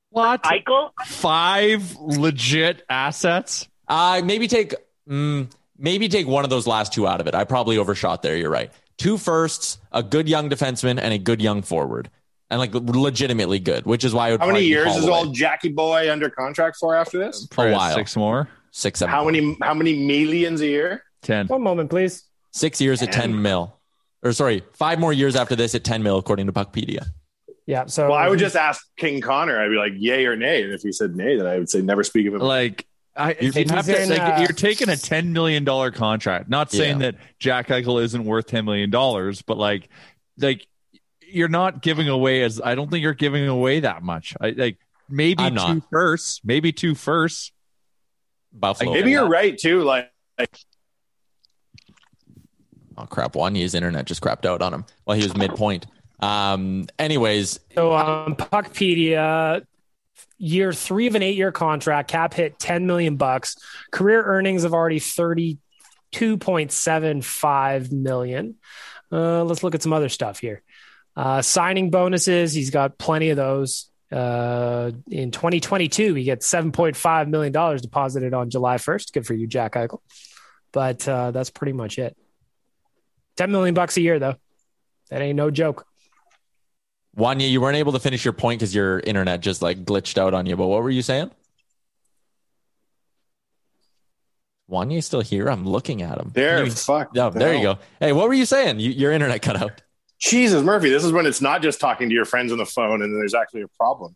what? Eichel? Five legit assets? Uh, maybe take mm, maybe take one of those last two out of it. I probably overshot there. You're right. Two firsts, a good young defenseman, and a good young forward, and like legitimately good. Which is why I would. How many years is old Jackie Boy under contract for after this? A while. Six more? Six, seven. How many how many millions a year? Ten. One moment, please. Six years at ten mil, or sorry, five more years after this at ten mil, according to Puckpedia. Yeah. So Well, I would just ask King Connor. I'd be like, yay or nay. And if he said nay, then I would say never speak of him. Like I, You're- have to, in, like, uh, you're taking a ten million dollar contract. Not saying Yeah. that Jack Eichel isn't worth ten million dollars, but like, like you're not giving away as I don't think you're giving away that much. I like maybe I'm two not. firsts, maybe two firsts. Buffalo. Maybe you're right too. Like, like Oh crap! Wanye's internet just crapped out on him while he was midpoint. Um. Anyways, So um, Puckpedia, year three of an eight-year contract, cap hit ten million bucks. Career earnings of already thirty-two point seven five million. Uh, let's look at some other stuff here. Uh, signing bonuses, he's got plenty of those. Uh, in 2022, he gets 7.5 million dollars deposited on July 1st. Good for you, Jack Eichel. But uh, that's pretty much it. 10 million bucks a year, though. That ain't no joke. Wanye, you weren't able to finish your point because your internet just like glitched out on you. But what were you saying? Wanye's still here. I'm looking at him. there, You- fuck. Oh, there you go. Hey, what were you saying? You, your internet cut out. Jesus, Murphy. This is when it's not just talking to your friends on the phone and there's actually a problem.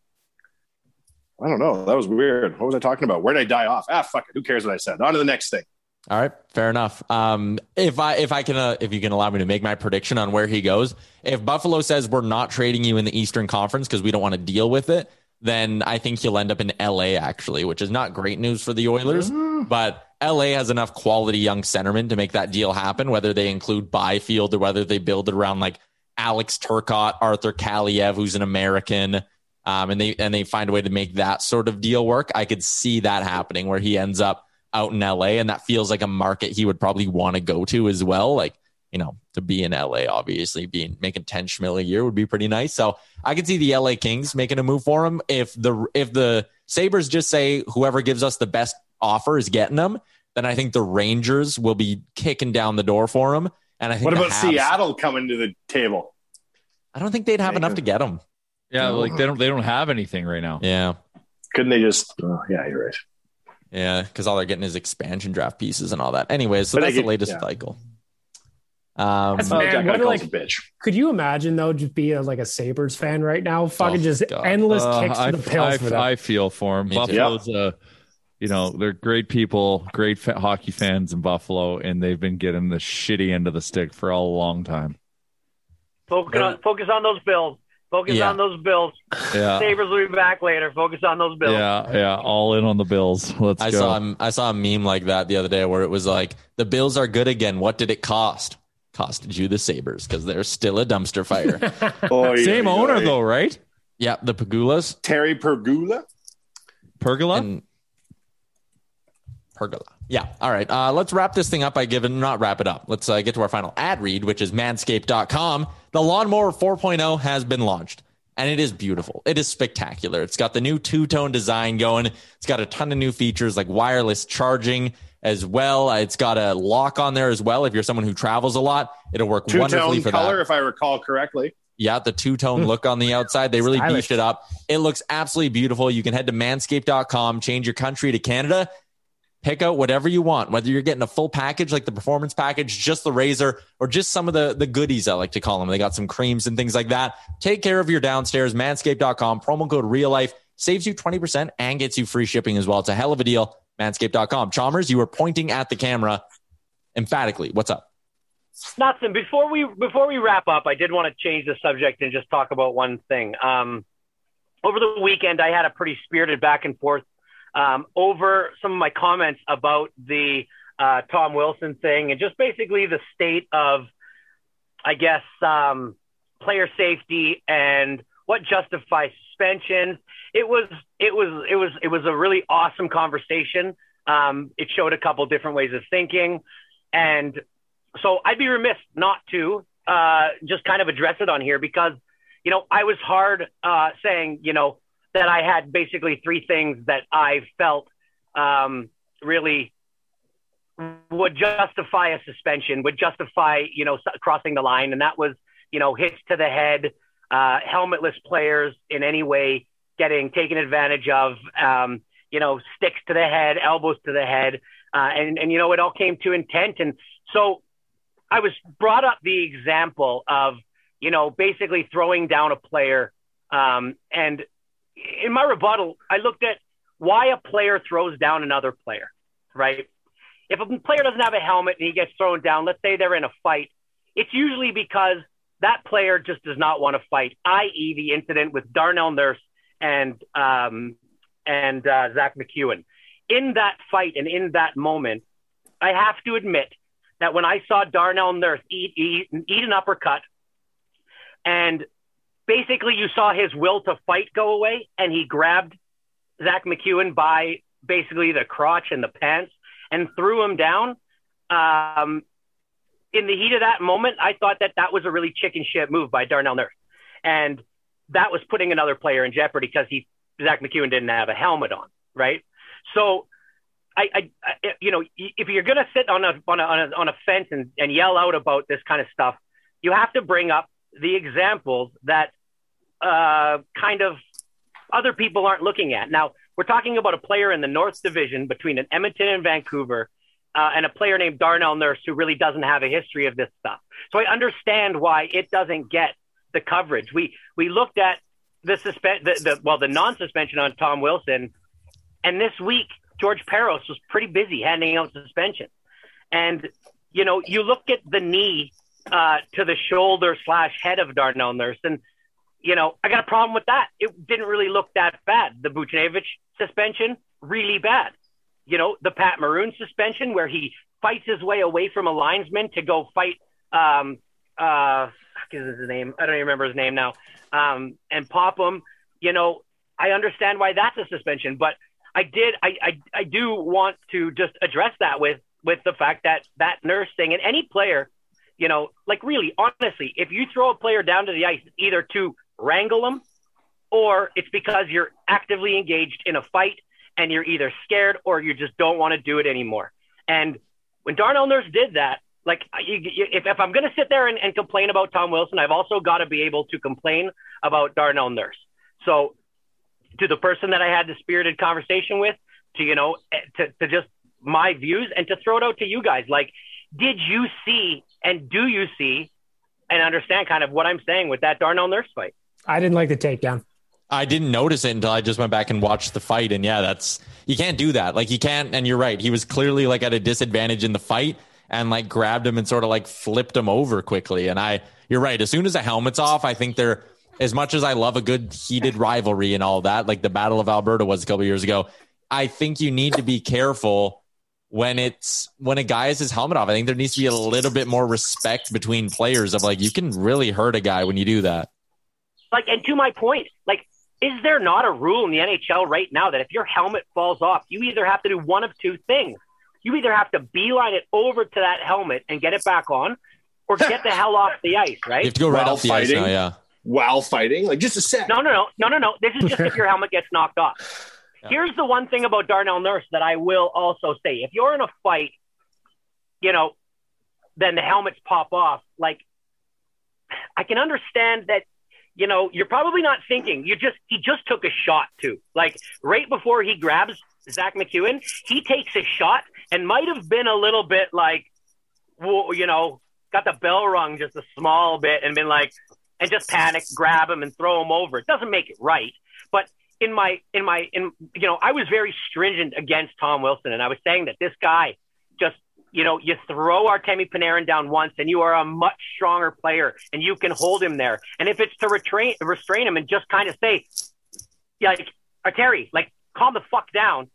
I don't know. That was weird. What was I talking about? Where did I die off? Ah, fuck it. Who cares what I said? On to the next thing. All right, fair enough. Um, if I if I can uh, if you can allow me to make my prediction on where he goes, if Buffalo says we're not trading you in the Eastern Conference because we don't want to deal with it, then I think he'll end up in LA actually, which is not great news for the Oilers. But LA has enough quality young centermen to make that deal happen, whether they include Byfield or whether they build it around like Alex Turcotte, Arthur Kaliyev, who's an American. Um, and they and they find a way to make that sort of deal work. I could see that happening where he ends up out in LA, and that feels like a market he would probably want to go to as well. Like you know, to be in LA, obviously being making 10 schmil a year would be pretty nice. So I could see the LA Kings making a move for him. If the if the Sabres just say whoever gives us the best offer is getting them, then I think the Rangers will be kicking down the door for him. And I think What about Habs- Seattle coming to the table? I don't think they'd have enough to get him. Yeah, like they don't they don't have anything right now. Yeah. Couldn't they just? Oh, yeah, you're right. Yeah, because all they're getting is expansion draft pieces and all that. Anyways, so But I that's the latest yeah. cycle. Um, That's- Oh, Man, Jack what like- a bitch. Could you imagine though, just be a, like a Sabres fan right now? Fucking Oh, just God. endless Uh, kicks I, to the pills I, for them. I feel for him. Me too. Buffalo's uh you know, they're great people, great fa- hockey fans in Buffalo, and they've been getting the shitty end of the stick for a long time. Focus on focus on those bills. Focus Yeah. on those bills. Yeah. Sabres will be back later. Focus on those bills. Yeah, yeah, all in on the Bills. Let's I go. saw a- I saw a meme like that the other day where it was like the Bills are good again. What did it cost? Costed you the Sabers because they're still a dumpster fire. Oh, yeah, Same yeah, owner yeah. though, right? yeah, the Pegulas Terry Pergula. Pergola. and Pergola. Yeah. All right. Uh, let's wrap this thing up by giving, not wrap it up. Let's uh, get to our final ad read, which is manscaped.com. The Lawnmower 4.0 has been launched and it is beautiful. It is spectacular. It's got the new two tone design going. It's got a ton of new features like wireless charging as well. It's got a lock on there as well. If you're someone who travels a lot, it'll work Two wonderfully tone for color, that. if I recall correctly. Yeah, the two tone look on the outside. They really Stylish. beefed it up. It looks absolutely beautiful. You can head to manscaped.com, change your country to Canada, pick out whatever you want, whether you're getting a full package like the performance package, just the razor, or just some of the, the goodies, I like to call them. They got some creams and things like that. Take care of your downstairs, manscaped.com, promo code real life saves you 20% and gets you free shipping as well. It's a hell of a deal. Manscaped.com. Chalmers, you were pointing at the camera emphatically. What's up? Nothing. Before we before we wrap up, I did want to change the subject and just talk about one thing. Um, over the weekend, I had a pretty spirited back and forth um, over some of my comments about the uh, Tom Wilson thing and just basically the state of, I guess, um, player safety and what justifies suspension. It was it was it was it was a really awesome conversation. Um, it showed a couple different ways of thinking, and so I'd be remiss not to uh, just kind of address it on here because, you know, I was hard uh, saying, you know, that I had basically three things that I felt um, really would justify a suspension, would justify, you know, crossing the line. And that was, you know, hits to the head, uh, helmetless players in any way getting taken advantage of, um, you know, sticks to the head, elbows to the head. Uh, and, and, you know, it all came to intent. And so I was brought up the example of, you know, basically throwing down a player. Um, and in my rebuttal, I looked at why a player throws down another player, right? If a player doesn't have a helmet and he gets thrown down, let's say they're in a fight, it's usually because that player just does not want to fight, i.e., the incident with Darnell Nurse and um, and uh, Zack MacEwen. In that fight and in that moment, I have to admit that when I saw Darnell Nurse eat, eat, eat an uppercut, and basically you saw his will to fight go away, and he grabbed Zack MacEwen by basically the crotch and the pants and threw him down. Um, in the heat of that moment, I thought that that was a really chicken shit move by Darnell Nurse, and that was putting another player in jeopardy because he Zack MacEwen didn't have a helmet on, right? So, I, I, I you know, if you're gonna sit on a on a on a, on a fence and, and yell out about this kind of stuff, you have to bring up the examples that uh, kind of other people aren't looking at. Now, we're talking about a player in the North Division between an Edmonton and Vancouver, uh, and a player named Darnell Nurse who really doesn't have a history of this stuff. So I understand why it doesn't get the coverage. We we looked at the suspend the, the well the non-suspension on Tom Wilson, and this week George Parros was pretty busy handing out suspensions. And you know, you look at the knee uh, to the shoulder slash head of Darnell Nurse, and you know, I got a problem with that. It didn't really look that bad. The Buchnevich suspension, really bad. You know, the Pat Maroon suspension, where he fights his way away from a linesman to go fight. Um, uh, is his name? I don't even remember his name now. Um, and pop him. You know, I understand why that's a suspension, but I did. I, I I do want to just address that with with the fact that that nurse thing and any player you know, like really, honestly, if you throw a player down to the ice, either to wrangle them or it's because you're actively engaged in a fight and you're either scared or you just don't want to do it anymore. And when Darnell Nurse did that, like you, you, if, if I'm going to sit there and, and complain about Tom Wilson, I've also got to be able to complain about Darnell Nurse. So to the person that I had the spirited conversation with, to, you know, eh, to, to just my views and to throw it out to you guys, like, did you see and do you see and understand kind of what I'm saying with that Darnell Nurse fight? I didn't like the takedown. I didn't notice it until I just went back and watched the fight. And yeah, that's you can't do that. Like you can't. And you're right. He was clearly like at a disadvantage in the fight and like grabbed him and sort of like flipped him over quickly. And I, you're right. As soon as the helmet's off, I think they're as much as I love a good heated rivalry and all that, like the Battle of Alberta was a couple years ago. I think you need to be careful when it's when a guy has his helmet off. I think there needs to be a little bit more respect between players of like you can really hurt a guy when you do that. Like, and to my point, like is there not a rule in the NHL right now that if your helmet falls off, you either have to do one of two things? You either have to beeline it over to that helmet and get it back on, or get the hell off the ice, right? You have to go right While off the fighting? ice now, yeah. While fighting, like just a sec. No, no, no, no, no, no. This is just if your helmet gets knocked off. Here's the one thing about Darnell Nurse that I will also say: if you're in a fight, you know, then the helmets pop off. Like, I can understand that. You know, you're probably not thinking. You just he just took a shot too. Like right before he grabs Zack MacEwen, he takes a shot and might have been a little bit like, you know, got the bell rung just a small bit and been like, and just panic, grab him and throw him over. It doesn't make it right. But in my, in my, in, you know, I was very stringent against Tom Wilson and I was saying that this guy you know, you throw Artemi Panarin down once and you are a much stronger player and you can hold him there. And if it's to retrain, restrain him and just kind of say, like, Arteri, like, calm the fuck down.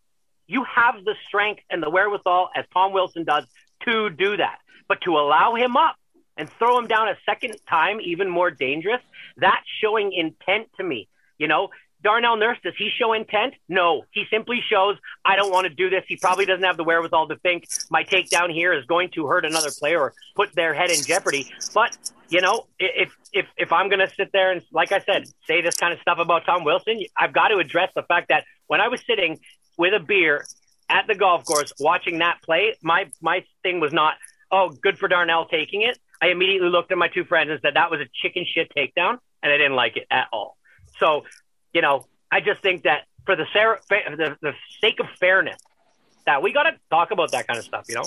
You have the strength and the wherewithal, as Tom Wilson does, to do that. But to allow him up and throw him down a second time, even more dangerous, that's showing intent to me. You know, Darnell Nurse, does he show intent? No. He simply shows, I don't want to do this. He probably doesn't have the wherewithal to think my takedown here is going to hurt another player or put their head in jeopardy. But, you know, if, if, if I'm going to sit there and, like I said, say this kind of stuff about Tom Wilson, I've got to address the fact that when I was sitting with a beer at the golf course watching that play, my, my thing was not, oh, good for Darnell taking it. I immediately looked at my two friends and said that was a chicken shit takedown, and I didn't like it at all. So, you know, I just think that for the, ser- the, the sake of fairness, that we got to talk about that kind of stuff, you know?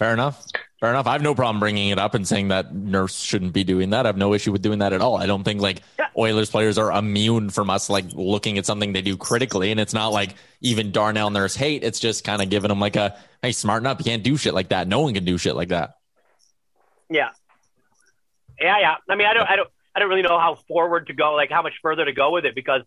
Fair enough. Fair enough. I have no problem bringing it up and saying that Nurse shouldn't be doing that. I have no issue with doing that at all. I don't think like Oilers players are immune from us like looking at something they do critically. And it's not like even Darnell Nurse hate. It's just kind of giving them like a, hey, smarten up. You can't do shit like that. No one can do shit like that. Yeah. Yeah, yeah. I mean, I don't, I don't, I don't really know how forward to go, like how much further to go with it, because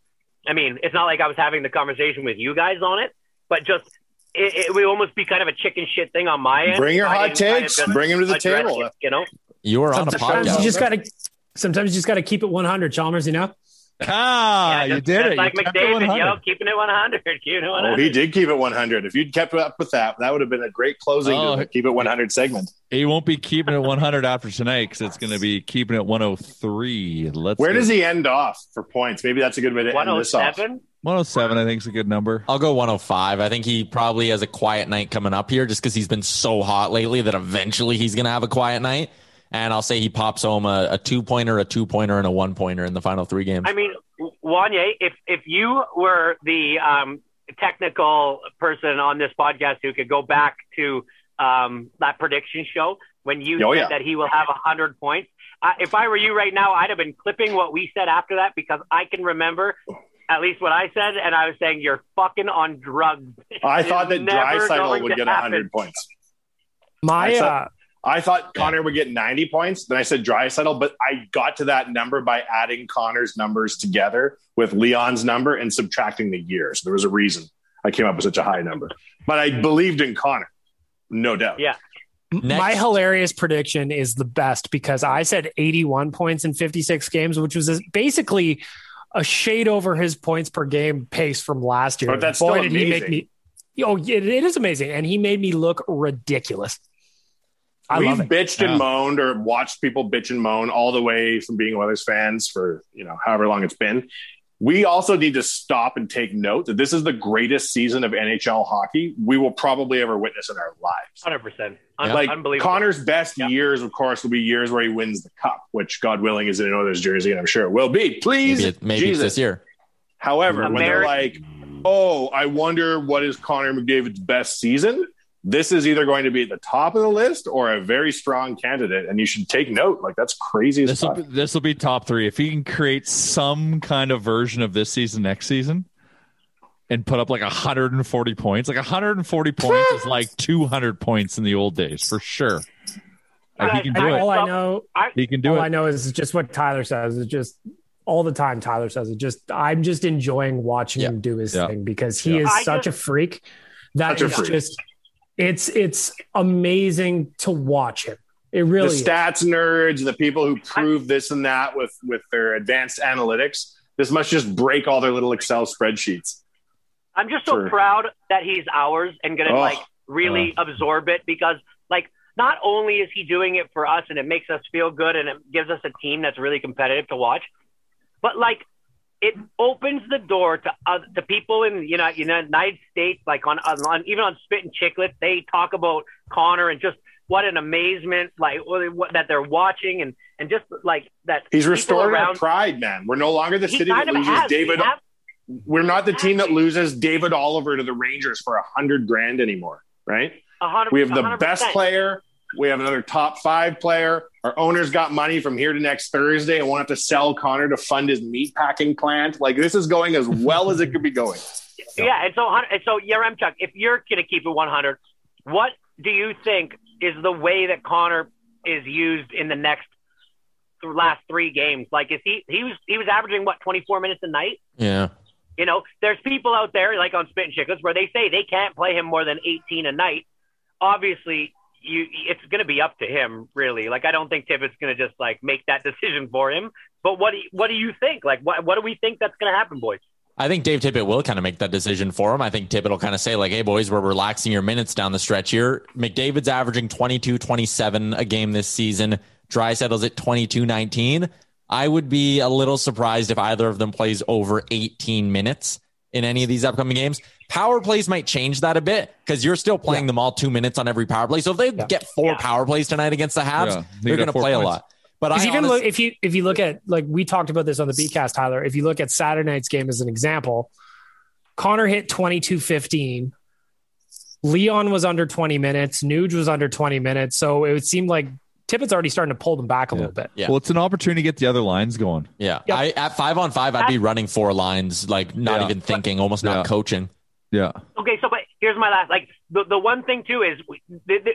I mean, it's not like I was having the conversation with you guys on it, but just it, it would almost be kind of a chicken shit thing on my end. Bring your hot didn't kind of takes. just Bring 'em to the table. it, you know. you are on a Sometimes podcast. you just got to. Sometimes you just got to keep it 100, Chalmers. You know. Ah, Yeah, you did just it. Like you kept it McDavid, 100. yo, keeping it 100. Keeping it 100. Oh, he did keep it 100. If you'd kept up with that, that would have been a great closing Oh. to the keep it 100 segment. He won't be keeping it 100 after tonight because it's going to be keeping it 103. Let's Where go. does he end off for points? Maybe that's a good way to end this off. 107. 107, I think, is a good number. I'll go 105. I think he probably has a quiet night coming up here just because he's been so hot lately that eventually he's going to have a quiet night. And I'll say he pops home a, a two pointer, a two pointer, and a one pointer in the final three games. I mean, Wanye, if if you were the um, technical person on this podcast who could go back to um, that prediction show when you Oh, said yeah. that he will have hundred points, uh, if I were you right now, I'd have been clipping what we said after that because I can remember at least what I said, and I was saying you're fucking on drugs. I thought that never Draisaitl going would get happen. 100 points. My I uh, thought, I thought Connor would get 90 points. Then I said Draisaitl, but I got to that number by adding Connor's numbers together with Leon's number and subtracting the years. There was a reason I came up with such a high number. But I believed in Connor, no doubt. Yeah. my hilarious prediction is the best because I said 81 points in 56 games, which was basically a shade over his points per game pace from last year. But that's Boy, still did he make me. Oh, it, it is amazing, and he made me look ridiculous. I We've love it. bitched Yeah. and moaned or watched people bitch and moan all the way from being Oilers fans for, you know, however long it's been. We also need to stop and take note that this is the greatest season of NHL hockey we will probably ever witness in our lives. Hundred percent. like Unbelievable. Connor's best years, of course, will be years where he wins the cup, which God willing is in an Oilers jersey, and I'm sure it will be. Please, Maybe, it, maybe it's this year. However, when they're like, "Oh, I wonder what is Connor McDavid's best season," this is either going to be at the top of the list or a very strong candidate, and you should take note. Like that's crazy This will be, this will be top three if he can create some kind of version of this season next season, and put up like 140 points. Like 140 points is like 200 points in the old days for sure. Like, he can do all it. I know, He can do all it. I know is just what Tyler says. It's just all the time. Tyler says it. Just I'm just enjoying watching him do his Yeah. thing because he Yeah. is I such just- a freak. That Such a is freak. just it's it's amazing to watch him. It The really is. stats nerds, the people who prove this and that with with their advanced analytics, this must just break all their little Excel spreadsheets. I'm just so Sure. proud that he's ours and gonna Oh. like really absorb it because like not only is he doing it for us and it makes us feel good and it gives us a team that's really competitive to watch, but like it opens the door to uh, to people in you know United States like on, on, even on Spit and Chicklets they talk about Connor and just what an amazement like what, that they're watching and and just like that He's people restored our pride, man. We're no longer the city that loses has. David. Have- We're not the team that loses David Oliver to the Rangers for a hundred grand anymore, right? We have the 100%. best player. We have another top five player. Our owner's got money from here to next Thursday and won't have to sell Connor to fund his meat packing plant. Like this is going as well as it could be going. Yeah, and so hun- and so Yaremchuk, if you're gonna keep it 100, what do you think is the way that Connor is used in the next th- last three games? Like, is he he was he was averaging what 24 minutes a night? Yeah. You know, there's people out there like on Spit and Chicklets where they say they can't play him more than 18 a night. Obviously, you it's going to be up to him, really. Like, I don't think Tippett's going to just like make that decision for him. But what do you, what do you think? Like, what what do we think that's going to happen, boys? I think Dave Tippett will kind of make that decision for him. I think Tippett will kind of say, like, hey, boys, we're relaxing your minutes down the stretch here. McDavid's averaging 22, 27 a game this season. Draisaitl's at 22, 19. I would be a little surprised if either of them plays over 18 minutes in any of these upcoming games. Power plays might change that a bit because you're still playing them all two minutes on every power play. So if they get four power plays tonight against the Habs, Yeah, they they're going to four play a lot. But I even honest- look if you if you look at like we talked about this on the BCast, Tyler. If you look at Saturday night's game as an example, Connor hit twenty two fifteen. Leon was under 20 minutes. Nuge was under 20 minutes. So it would seem like Tippett's already starting to pull them back a little bit. Yeah. Well, it's an opportunity to get the other lines going. Yeah. I at five on five, I'd be running four lines, like not Yeah. even thinking, almost Yeah. not coaching. Yeah. Okay, so but here's my last. Like the the one thing too is the, the,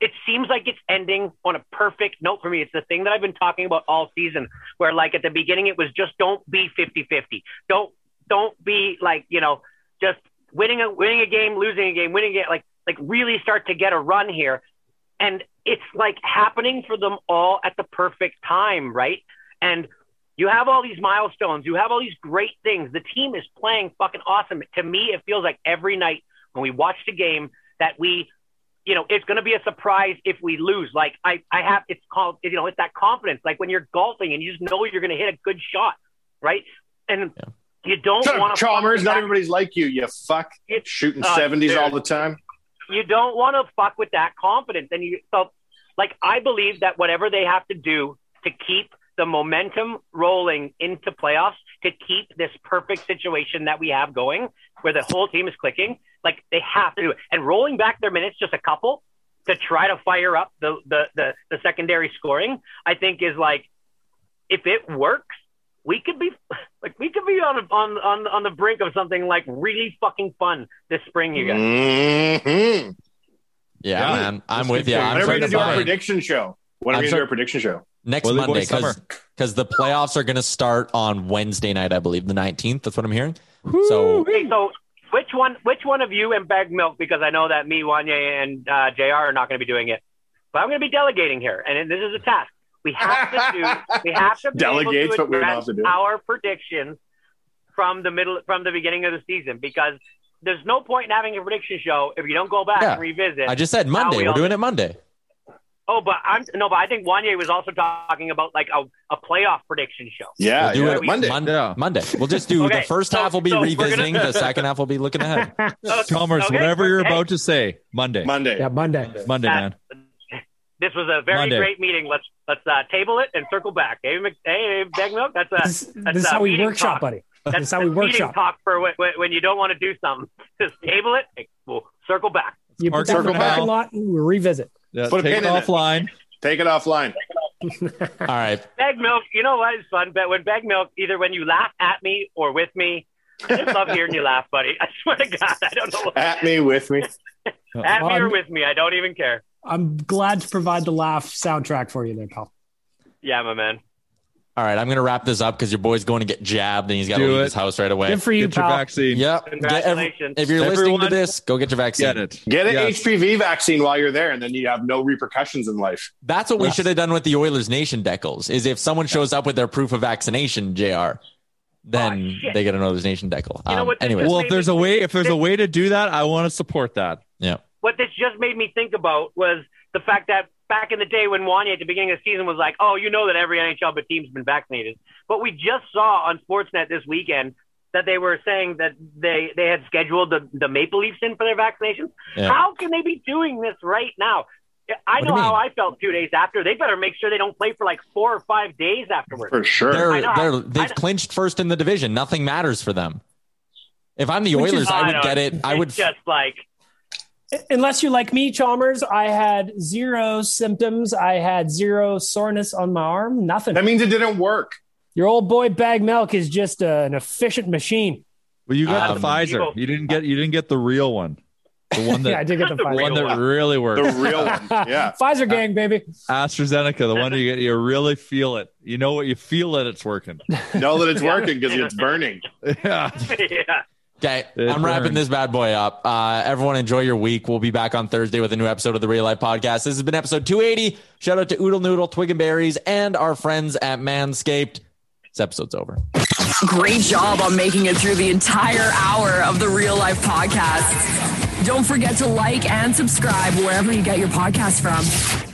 it seems like it's ending on a perfect note for me. It's the thing that I've been talking about all season, where like at the beginning it was just don't be 50-50. Don't don't be like you know just winning a winning a game, losing a game, winning a game. Like like really start to get a run here, and it's like happening for them all at the perfect time, right? And you have all these milestones. You have all these great things. The team is playing fucking awesome. To me, it feels like every night when we watch the game that we, you know, it's going to be a surprise if we lose. Like I, I have, it's called, you know, it's that confidence. Like when you're golfing and you just know you're going to hit a good shot, right? And you don't want to Chalmers. Not everybody's like you. You fuck shooting uh, seventies dude. all the time. You don't want to fuck with that confidence. And you so like I believe that whatever they have to do to keep the momentum rolling into playoffs, to keep this perfect situation that we have going, where the whole team is clicking, like they have to do it. And rolling back their minutes just a couple to try to fire up the the the, the secondary scoring, I think is like if it works, we could be like we could be on on on on the brink of something like really fucking fun this spring, you guys. Mm-hmm. Yeah, Yeah. man. I'm with you. going. I'm When are we gonna do our prediction show? When are we gonna do our prediction show? next Well, Monday to because the playoffs are going to start on Wednesday night, I believe, the 19th. That's what I'm hearing. So Okay, so which one? Which one of you and Bag Milk? Because I know that me, Wanye, and uh, Jr. are not going to be doing it, but I'm going to be delegating here, and this is a task. We have to do. We have to be Delegates, able to we don't address have to do our predictions from the middle, from the beginning of the season, because there's no point in having a prediction show if you don't go back Yeah. and revisit. I just said Monday. we We're all doing it Monday. Oh, but I'm no, but I think Wanye was also talking about like a, a playoff prediction show. Yeah, We'll do yeah. it Monday. Yeah. Monday. We'll just do Okay, the first so- half will be so we're gonna- revisiting, the second half We'll be looking ahead. Chalmers, Okay, whatever you're hey. about to say, Monday. Monday. Yeah, Monday. Monday, man. This was a very Monday. great meeting. Let's let's uh, table it and circle back. Hey, Mc, hey, Bag Milk. That's a This, that's this is uh, how we workshop, talk. buddy. That's, This is how we that's meeting workshop. talk for when, when- when you don't want to do something. Just table it. We'll circle back. You put that in the circle parking now. lot and we revisit. Yeah, Put a take it pin in it. offline. Take it offline. All right. Bag Milk. You know what is fun? But when Bag Milk, either when you laugh at me or with me, I just love hearing you laugh, buddy. I swear to God, I don't know. What, At me, with me. at me or with me, I don't even care. I'm glad to provide the laugh soundtrack for you there, pal. Yeah, my man. All right. I'm going to wrap this up because your boy's going to get jabbed and he's got to leave it. his house right away. Good for you, Get your vaccine. Yep. Get every- Congratulations. if you're listening to this, go get your vaccine. Get it. Get an Yes. HPV vaccine while you're there, and then you have no repercussions in life. That's what we should have done with the Oilers Nation decals. Is if someone shows up with their proof of vaccination, Jr. Then Oh, they get an Oilers Nation decal. You know Um, what this anyways, is? Well, if there's a way, if there's a way to do that, I want to support that. yeah. What this just made me think about was the fact that back in the day when Wanye at the beginning of the season was like, "Oh, you know that every NHL but team's been vaccinated," but we just saw on Sportsnet this weekend that they were saying that they they had scheduled the, the Maple Leafs in for their vaccinations. Yeah. How can they be doing this right now? I What know how? I felt two days after. They better make sure they don't play for like four or five days afterwards. For sure. They're, they're, they've know. clinched first in the division. Nothing matters for them. If I'm the Which is- Oilers, I would get it. I it's would. just like Unless you're like me, Chalmers, I had zero symptoms. I had zero soreness on my arm. Nothing. that means it didn't work. Your old boy Bag Milk is just uh, an efficient machine. Well, you got Um, the Pfizer. You didn't get. You didn't get the real one. The one that. yeah, I did get the The the Pfizer. one that one. really works. The real one. Yeah. Pfizer gang, baby. AstraZeneca, the one you get, you really feel it. You know what? You feel that It's working. Know that it's working because it's burning. yeah. yeah. Okay, It I'm wrapping burns. this bad boy up. Uh, everyone enjoy your week. We'll be back on Thursday with a new episode of the Real Life Podcast. This has been episode 280. Shout out to Oodle Noodle, Twig and Berries, and our friends at Manscaped. This episode's over. Great job on making it through the entire hour of the Real Life Podcast. Don't forget to like and subscribe wherever you get your podcast from.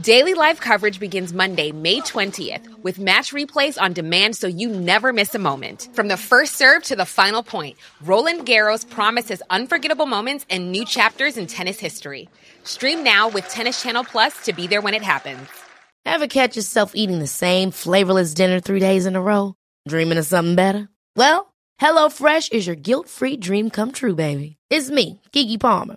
Daily live coverage begins Monday, May 20th, with match replays on demand so you never miss a moment. From the first serve to the final point, Roland Garros promises unforgettable moments and new chapters in tennis history. Stream now with Tennis Channel Plus to be there when it happens. Ever catch yourself eating the same flavorless dinner three days in a row? Dreaming of something better? Well, HelloFresh is your guilt-free dream come true, baby. It's me, Keke Palmer.